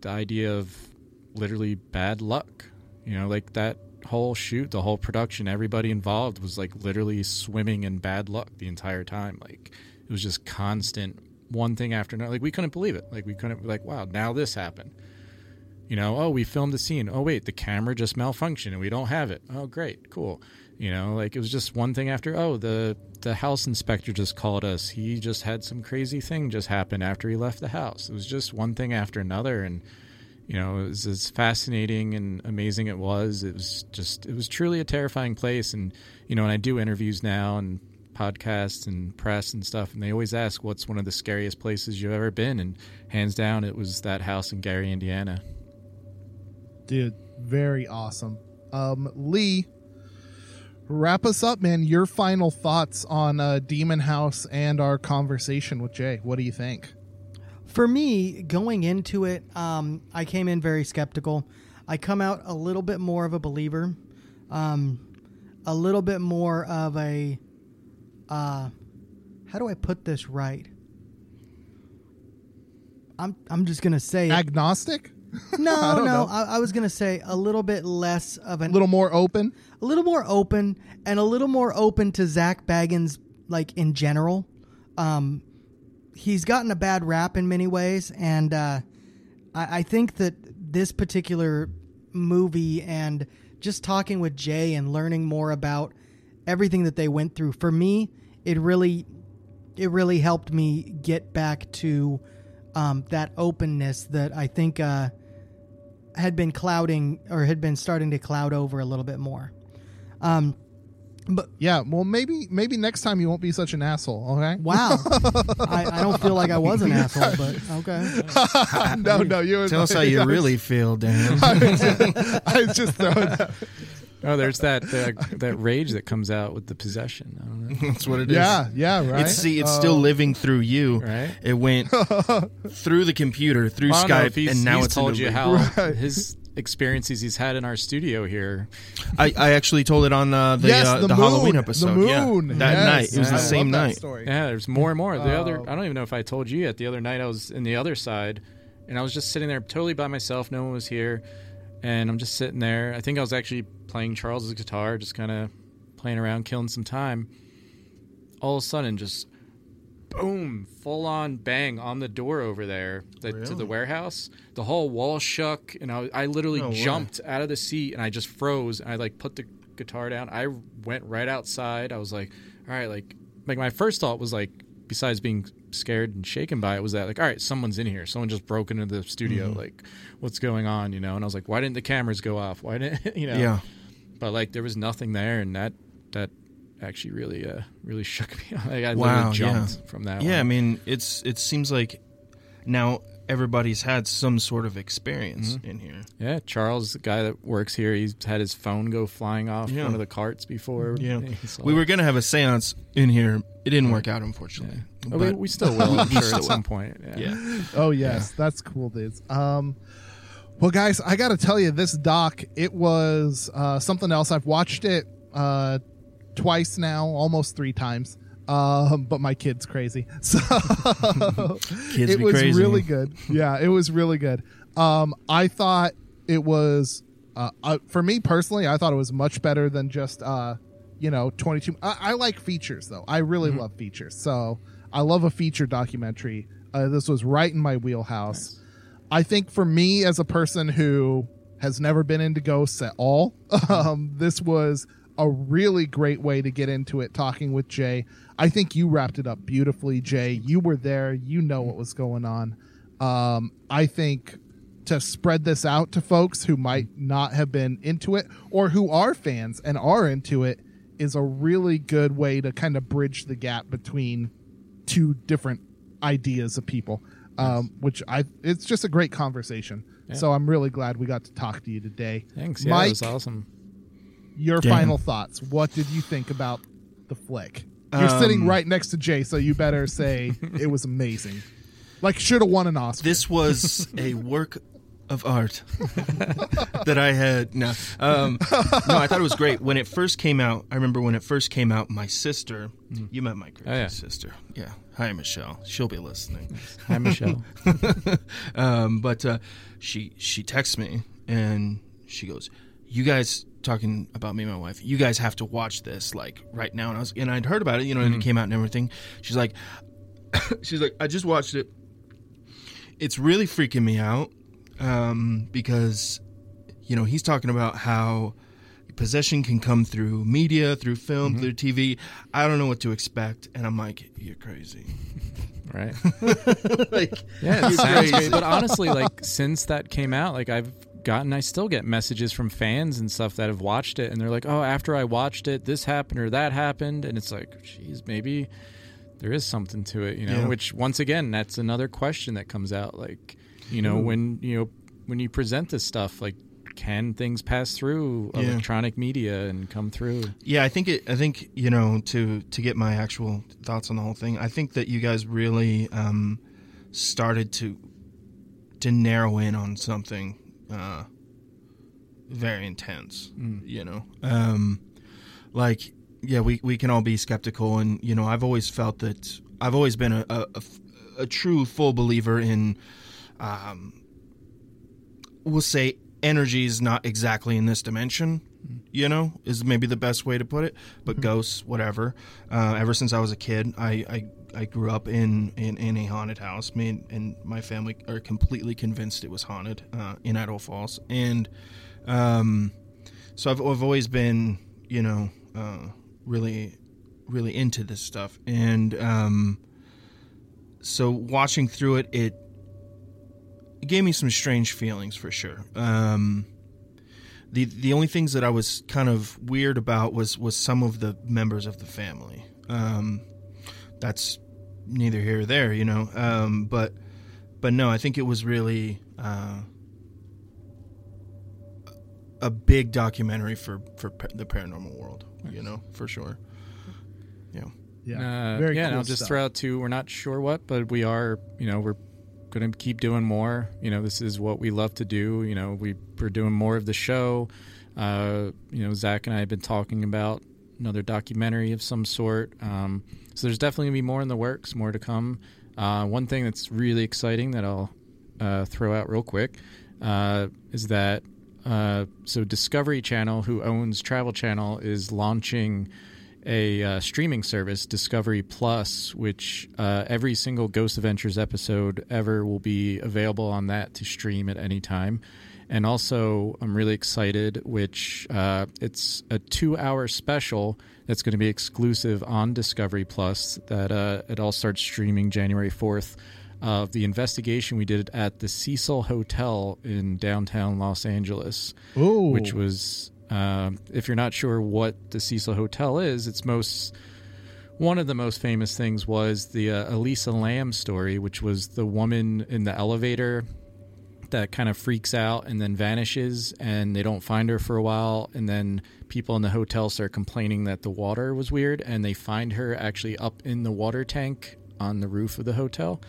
Speaker 6: the idea of literally bad luck. You know like that whole shoot the whole production everybody involved was like literally swimming in bad luck the entire time. Like it was just constant one thing after another. Like we couldn't believe it. Like we couldn't like wow now this happened. You know oh we filmed the scene. Oh wait the camera just malfunctioned and we don't have it. Oh great cool. You know like it was just one thing after oh the the house inspector just called us. He just had some crazy thing just happen after he left the house. It was just one thing after another and you know it was as fascinating and amazing it was it was just it was truly a terrifying place and you know when i do interviews now and podcasts and press and stuff and they always ask what's one of the scariest places you've ever been and hands down it was that house in gary indiana
Speaker 1: Dude, very awesome. Um, Lee, wrap us up, man. Your final thoughts on uh, Demon House and our conversation with Jay. What do you think?
Speaker 2: For me, going into it, um, I came in very skeptical. I come out a little bit more of a believer, um, a little bit more of a. Uh, how do I put this right? I'm I'm just gonna say
Speaker 1: agnostic.
Speaker 2: No,
Speaker 1: I
Speaker 2: no. I, I was gonna say a little bit less of an
Speaker 1: A little more open.
Speaker 2: a little more open and a little more open to Zak Bagans, like in general. Um, he's gotten a bad rap in many ways, and uh, I, I think that this particular movie and just talking with Jay and learning more about everything that they went through for me, it really, it really helped me get back to um, that openness that I think uh, had been clouding or had been starting to cloud over a little bit more. Um, but
Speaker 1: Yeah, well, maybe maybe next time you won't be such an asshole. Okay.
Speaker 2: wow, I, I don't feel like I was an asshole, but okay.
Speaker 1: no, no, you.
Speaker 5: Tell us how you really feel, Dan.
Speaker 1: I was just, I was just throwing that.
Speaker 6: Oh, there's that uh, that rage that comes out with the possession. I don't know.
Speaker 5: That's what it is.
Speaker 1: Yeah, yeah, right.
Speaker 5: It's see, it's
Speaker 1: Uh,
Speaker 5: still living through you.
Speaker 6: Right.
Speaker 5: It went through the computer, through
Speaker 6: I
Speaker 5: Skype, and now
Speaker 6: he's
Speaker 5: it's
Speaker 6: told
Speaker 5: in
Speaker 6: you
Speaker 5: the
Speaker 6: how
Speaker 1: Right.
Speaker 6: his experiences he's had in our studio here.
Speaker 5: I, I actually told it on uh, the
Speaker 1: Yes,
Speaker 5: uh,
Speaker 1: the
Speaker 5: the,
Speaker 1: moon.
Speaker 5: Halloween
Speaker 1: The
Speaker 5: episode.
Speaker 1: moon.
Speaker 5: Yeah, that
Speaker 1: Yes.
Speaker 5: night. It was
Speaker 6: I
Speaker 5: the same night.
Speaker 1: story.
Speaker 6: Yeah, there's more and more. The other,
Speaker 1: Oh.
Speaker 6: I don't even know if I told you yet. The other night I was in the other side, and I was just sitting there totally by myself. No one was here, and I'm just sitting there. I think I was actually playing Charles's guitar, just kind of playing around, killing some time. All of a sudden, just boom, full on bang on the door over there the, to the warehouse. The whole wall shook, and I, I literally
Speaker 5: No way.
Speaker 6: jumped out of the seat and I just froze. And I like put the guitar down. I went right outside. I was like, all right, like, like my first thought was like, besides being scared and shaken by it, was that like, all right, someone's in here. Someone just broke into the studio.
Speaker 5: Mhm.
Speaker 6: Like, what's going on? You know? And I was like, why didn't the cameras go off? Why didn't you know?
Speaker 5: Yeah.
Speaker 6: But like, there was nothing there, and that that actually really uh really shook me. like, I
Speaker 5: Wow,
Speaker 6: literally jumped
Speaker 5: yeah.
Speaker 6: from that.
Speaker 5: Yeah, I mean, it's it seems like now everybody's had some sort of experience
Speaker 6: Mhm.
Speaker 5: in here.
Speaker 6: Yeah, Charles, the guy that works here, he's had his phone go flying off
Speaker 5: Yeah.
Speaker 6: one of the carts before.
Speaker 5: Yeah, we were gonna have a séance in here. It didn't work out, unfortunately.
Speaker 6: Oh, we-
Speaker 5: But-
Speaker 6: we still will, I'm sure, at some
Speaker 5: will.
Speaker 6: point, yeah.
Speaker 1: Oh yes, that's cool, dudes. Um, well, guys, I got to tell you, this doc it was uh, something else. I've watched it uh, twice now, almost three times. Um, but my kid's crazy, so
Speaker 5: Kids
Speaker 1: it was
Speaker 5: crazy.
Speaker 1: really good. Yeah, it was really good. Um, I thought it was uh, uh, for me personally. I thought it was much better than just uh, you know, twenty two. I, I like features though. I really love features, so I love a feature documentary. Uh, this was right in my wheelhouse. I think for me as a person who has never been into ghosts at all, um, this was a really great way to get into it. Talking with Jay, I think you wrapped it up beautifully. Jay, you were there. You know what was going on. Um, I think to spread this out to folks who might not have been into it or who are fans and are into it is a really good way to kind of bridge the gap between two different ideas of people um, which i it's just a great conversation
Speaker 6: Yeah.
Speaker 1: so i'm really glad we got to talk to you today
Speaker 6: Thanks. Yeah,
Speaker 1: mike
Speaker 6: was awesome.
Speaker 1: Your
Speaker 5: Damn.
Speaker 1: final thoughts what did you think about the flick you're
Speaker 5: Um,
Speaker 1: sitting right next to jay so you better say it was amazing like should have won an oscar
Speaker 5: This was a work of art that I had. No, um, no, I thought it was great when it first came out. I remember when it first came out. My sister, you met my crazy
Speaker 6: Oh, yeah.
Speaker 5: sister. Yeah, hi Michelle. She'll be listening.
Speaker 6: Hi, Michelle.
Speaker 5: um, but uh, she she texts me and she goes, "You guys." Talking about me and my wife, you guys have to watch this like right now. And I was, and I'd heard about it, you know, and it came out and everything. She's like, she's like, I just watched it. It's really freaking me out um, because, you know, he's talking about how possession can come through media, through film, through TV. I don't know what to expect, and I'm like, you're crazy.
Speaker 6: right?
Speaker 5: like,
Speaker 6: Yeah, it sounds
Speaker 5: crazy.
Speaker 6: great. But honestly, like since that came out, like I've gotten, I still get messages from fans and stuff that have watched it, and they're like, "Oh, after I watched it, this happened or that happened," and it's like, "Geez, maybe there is something to it," you know.
Speaker 5: Yeah.
Speaker 6: Which once again, that's another question that comes out, like, you know, when you know when you present this stuff, like. Can things pass through
Speaker 5: Yeah.
Speaker 6: electronic media and come through?
Speaker 5: Yeah, I think it. I think you know to to get my actual thoughts on the whole thing. I think that you guys really um, started to to narrow in on something uh, very intense. You know, um, like yeah, we we can all be skeptical, and you know, I've always felt that I've always been a a true full believer in. Um, we'll say energy is not exactly in this dimension you know is maybe the best way to put it but ghosts whatever uh, ever since i was a kid i i, I grew up in, in in a haunted house me and, and my family are completely convinced it was haunted uh, in idaho falls and um so i've, I've always been you know uh, really really into this stuff and um so watching through it it it gave me some strange feelings for sure. Um, the the only things that I was kind of weird about was was some of the members of the family. Um, that's neither here or there, you know. Um, but but no, I think it was really uh, a big documentary for for pa- the paranormal world. You know, for sure. Yeah.
Speaker 6: Uh,
Speaker 1: Very
Speaker 6: yeah,
Speaker 1: cool
Speaker 6: I'll just
Speaker 1: stuff.
Speaker 6: throw out too. We're not sure what, but we are. You know, we're going to keep doing more. You know, this is what we love to do. You know, we we're doing more of the show. Uh, you know, Zak and I have been talking about another documentary of some sort. Um, so there's definitely gonna be more in the works, more to come. Uh, one thing that's really exciting that I'll uh, throw out real quick uh, is that uh, so Discovery Channel, who owns Travel Channel, is launching a uh, streaming service, Discovery Plus, which uh, every single Ghost Adventures episode ever will be available on that to stream at any time. And also, I'm really excited, which uh, it's a two-hour special that's going to be exclusive on Discovery Plus. That uh, it all starts streaming January 4th. Of the investigation we did at the Cecil Hotel in downtown Los Angeles,
Speaker 1: Ooh.
Speaker 6: which was um, if you're not sure what the Cecil Hotel is, it's most one of the most famous things was the uh, Elisa Lam story, which was the woman in the elevator that kind of freaks out and then vanishes, and they don't find her for a while, and then people in the hotel start complaining that the water was weird, and they find her actually up in the water tank on the roof of the hotel.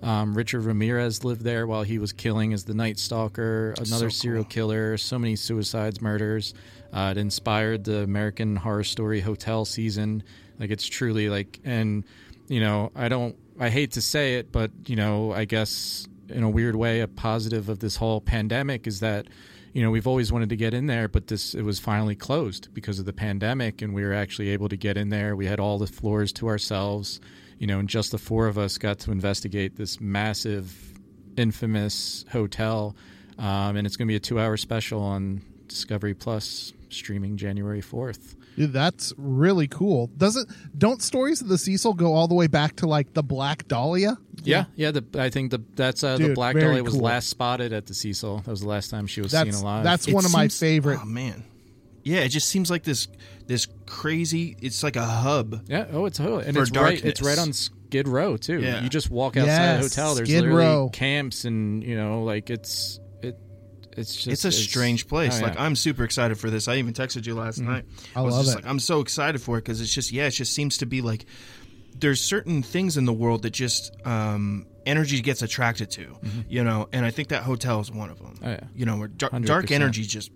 Speaker 6: Um, Richard Ramirez lived there while he was killing as the Night Stalker, another
Speaker 5: So
Speaker 6: serial killer, so many suicides, murders. Uh, it inspired the American Horror Story Hotel season. Like it's truly like, and you know, I don't, I hate to say it, but you know, I guess in a weird way, a positive of this whole pandemic is that you know we've always wanted to get in there, but this it was finally closed because of the pandemic, and we were actually able to get in there. We had all the floors to ourselves you know, and just the four of us got to investigate this massive, infamous hotel. Um, and it's going to be a two hour special on Discovery Plus streaming January 4th.
Speaker 1: Dude, that's really cool. Doesn't don't stories of the Cecil go all the way back to like the Black Dahlia?
Speaker 6: Yeah, yeah. The, I think the that's uh, the Black
Speaker 1: very
Speaker 6: Dahlia was
Speaker 1: cool.
Speaker 6: last spotted at the Cecil. That was the last time she was
Speaker 1: That's-
Speaker 6: seen alive.
Speaker 1: that's
Speaker 5: It
Speaker 1: one of my favorite.
Speaker 5: Oh man, yeah, it just seems like this this crazy. It's like a hub.
Speaker 6: Yeah. Oh, it's totally and
Speaker 5: for
Speaker 6: it's right. It's right on Skid Row too.
Speaker 5: Yeah.
Speaker 6: You just walk outside
Speaker 1: Yes,
Speaker 6: the hotel. There's
Speaker 1: Skid
Speaker 6: literally
Speaker 1: Row.
Speaker 6: camps and you know like it's it. It's just
Speaker 5: it's a strange place.
Speaker 6: oh, yeah.
Speaker 5: Like I'm super excited for this. I even texted you last night.
Speaker 1: I
Speaker 5: was
Speaker 1: love
Speaker 5: just
Speaker 1: it.
Speaker 5: like I'm so excited for it because it's just yeah, it just seems to be like there's certain things in the world that just um, energy gets attracted to, you know, and I think that hotel is one of them.
Speaker 6: Oh, yeah.
Speaker 5: You know, where dar- dark energy just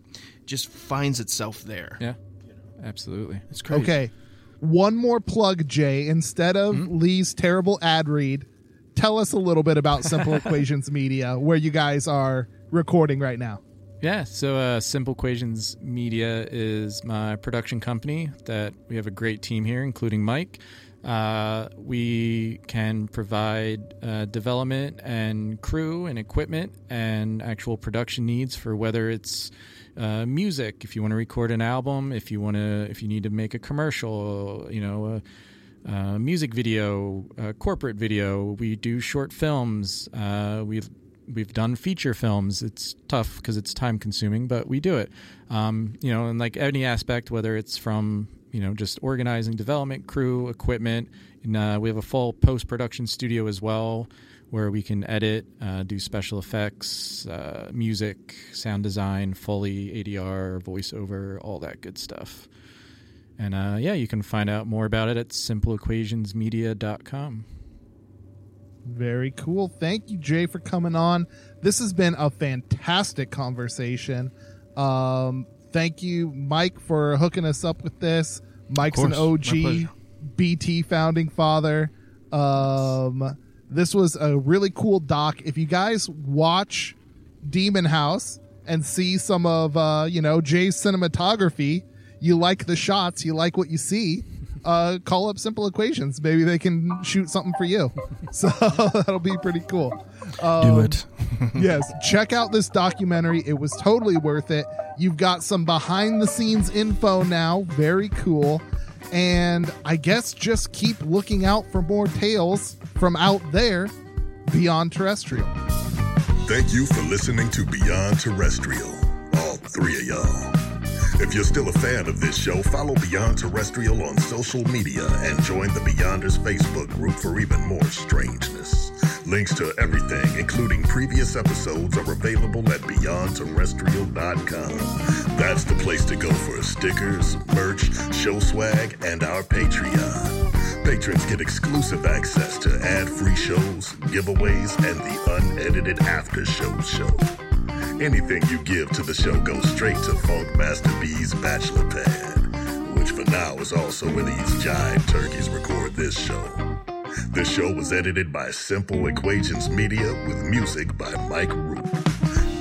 Speaker 5: just finds itself there.
Speaker 6: Yeah, absolutely.
Speaker 5: It's crazy.
Speaker 1: Okay. One more plug, Jay. Instead of
Speaker 6: Mm-hmm.
Speaker 1: Lee's terrible ad read, tell us a little bit about Simple Equations Media, where you guys are recording right now.
Speaker 6: Yeah, so uh, Simple Equations Media is my production company that we have a great team here, including Mike. Uh, we can provide uh, development and crew and equipment and actual production needs for whether it's uh, music, if you want to record an album, if you want to, if you need to make a commercial, you know, a, uh, music video, uh, corporate video. We do short films. Uh, we we've done feature films. It's tough because it's time consuming, but we do it. Um, you know, and like any aspect, whether it's from you know just organizing, development, crew, equipment. And, uh, we have a full post production studio as well, where we can edit, uh, do special effects, uh, music, sound design, Foley, ADR, voiceover, all that good stuff. And uh, yeah, you can find out more about it at simpleequationsmedia.com.
Speaker 1: Very cool. Thank you, Jay, for coming on. This has been a fantastic conversation. Um, thank you, Mike, for hooking us up with this. Mike's an
Speaker 5: course. My
Speaker 1: OG. BT founding father. Um, this was a really cool doc. If you guys watch Demon House and see some of uh, you know Jay's cinematography, you like the shots, you like what you see. Uh, call up Simple Equations. Maybe they can shoot something for you. So that'll be pretty cool. Um,
Speaker 5: Do it.
Speaker 1: yes, check out this documentary. It was totally worth it. You've got some behind the scenes info now. Very cool. And I guess just keep looking out for more tales from out there beyond terrestrial.
Speaker 3: Thank you for listening to Beyond Terrestrial, all three of y'all. If you're still a fan of this show, follow Beyond Terrestrial on social media and join the Beyonders Facebook group for even more strangeness. Links to everything, including previous episodes, are available at beyondterrestrial.com. That's the place to go for stickers, merch, show swag, and our Patreon. Patrons get exclusive access to ad-free shows, giveaways, and the unedited after show show. Anything you give to the show goes straight to Funkmaster B's bachelor pad, which for now is also where these jive turkeys record this show. This show was edited by Simple Equations Media with music by Mike Root.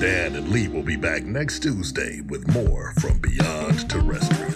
Speaker 3: Dan and Lee will be back next Tuesday with more from Beyond Terrestrial.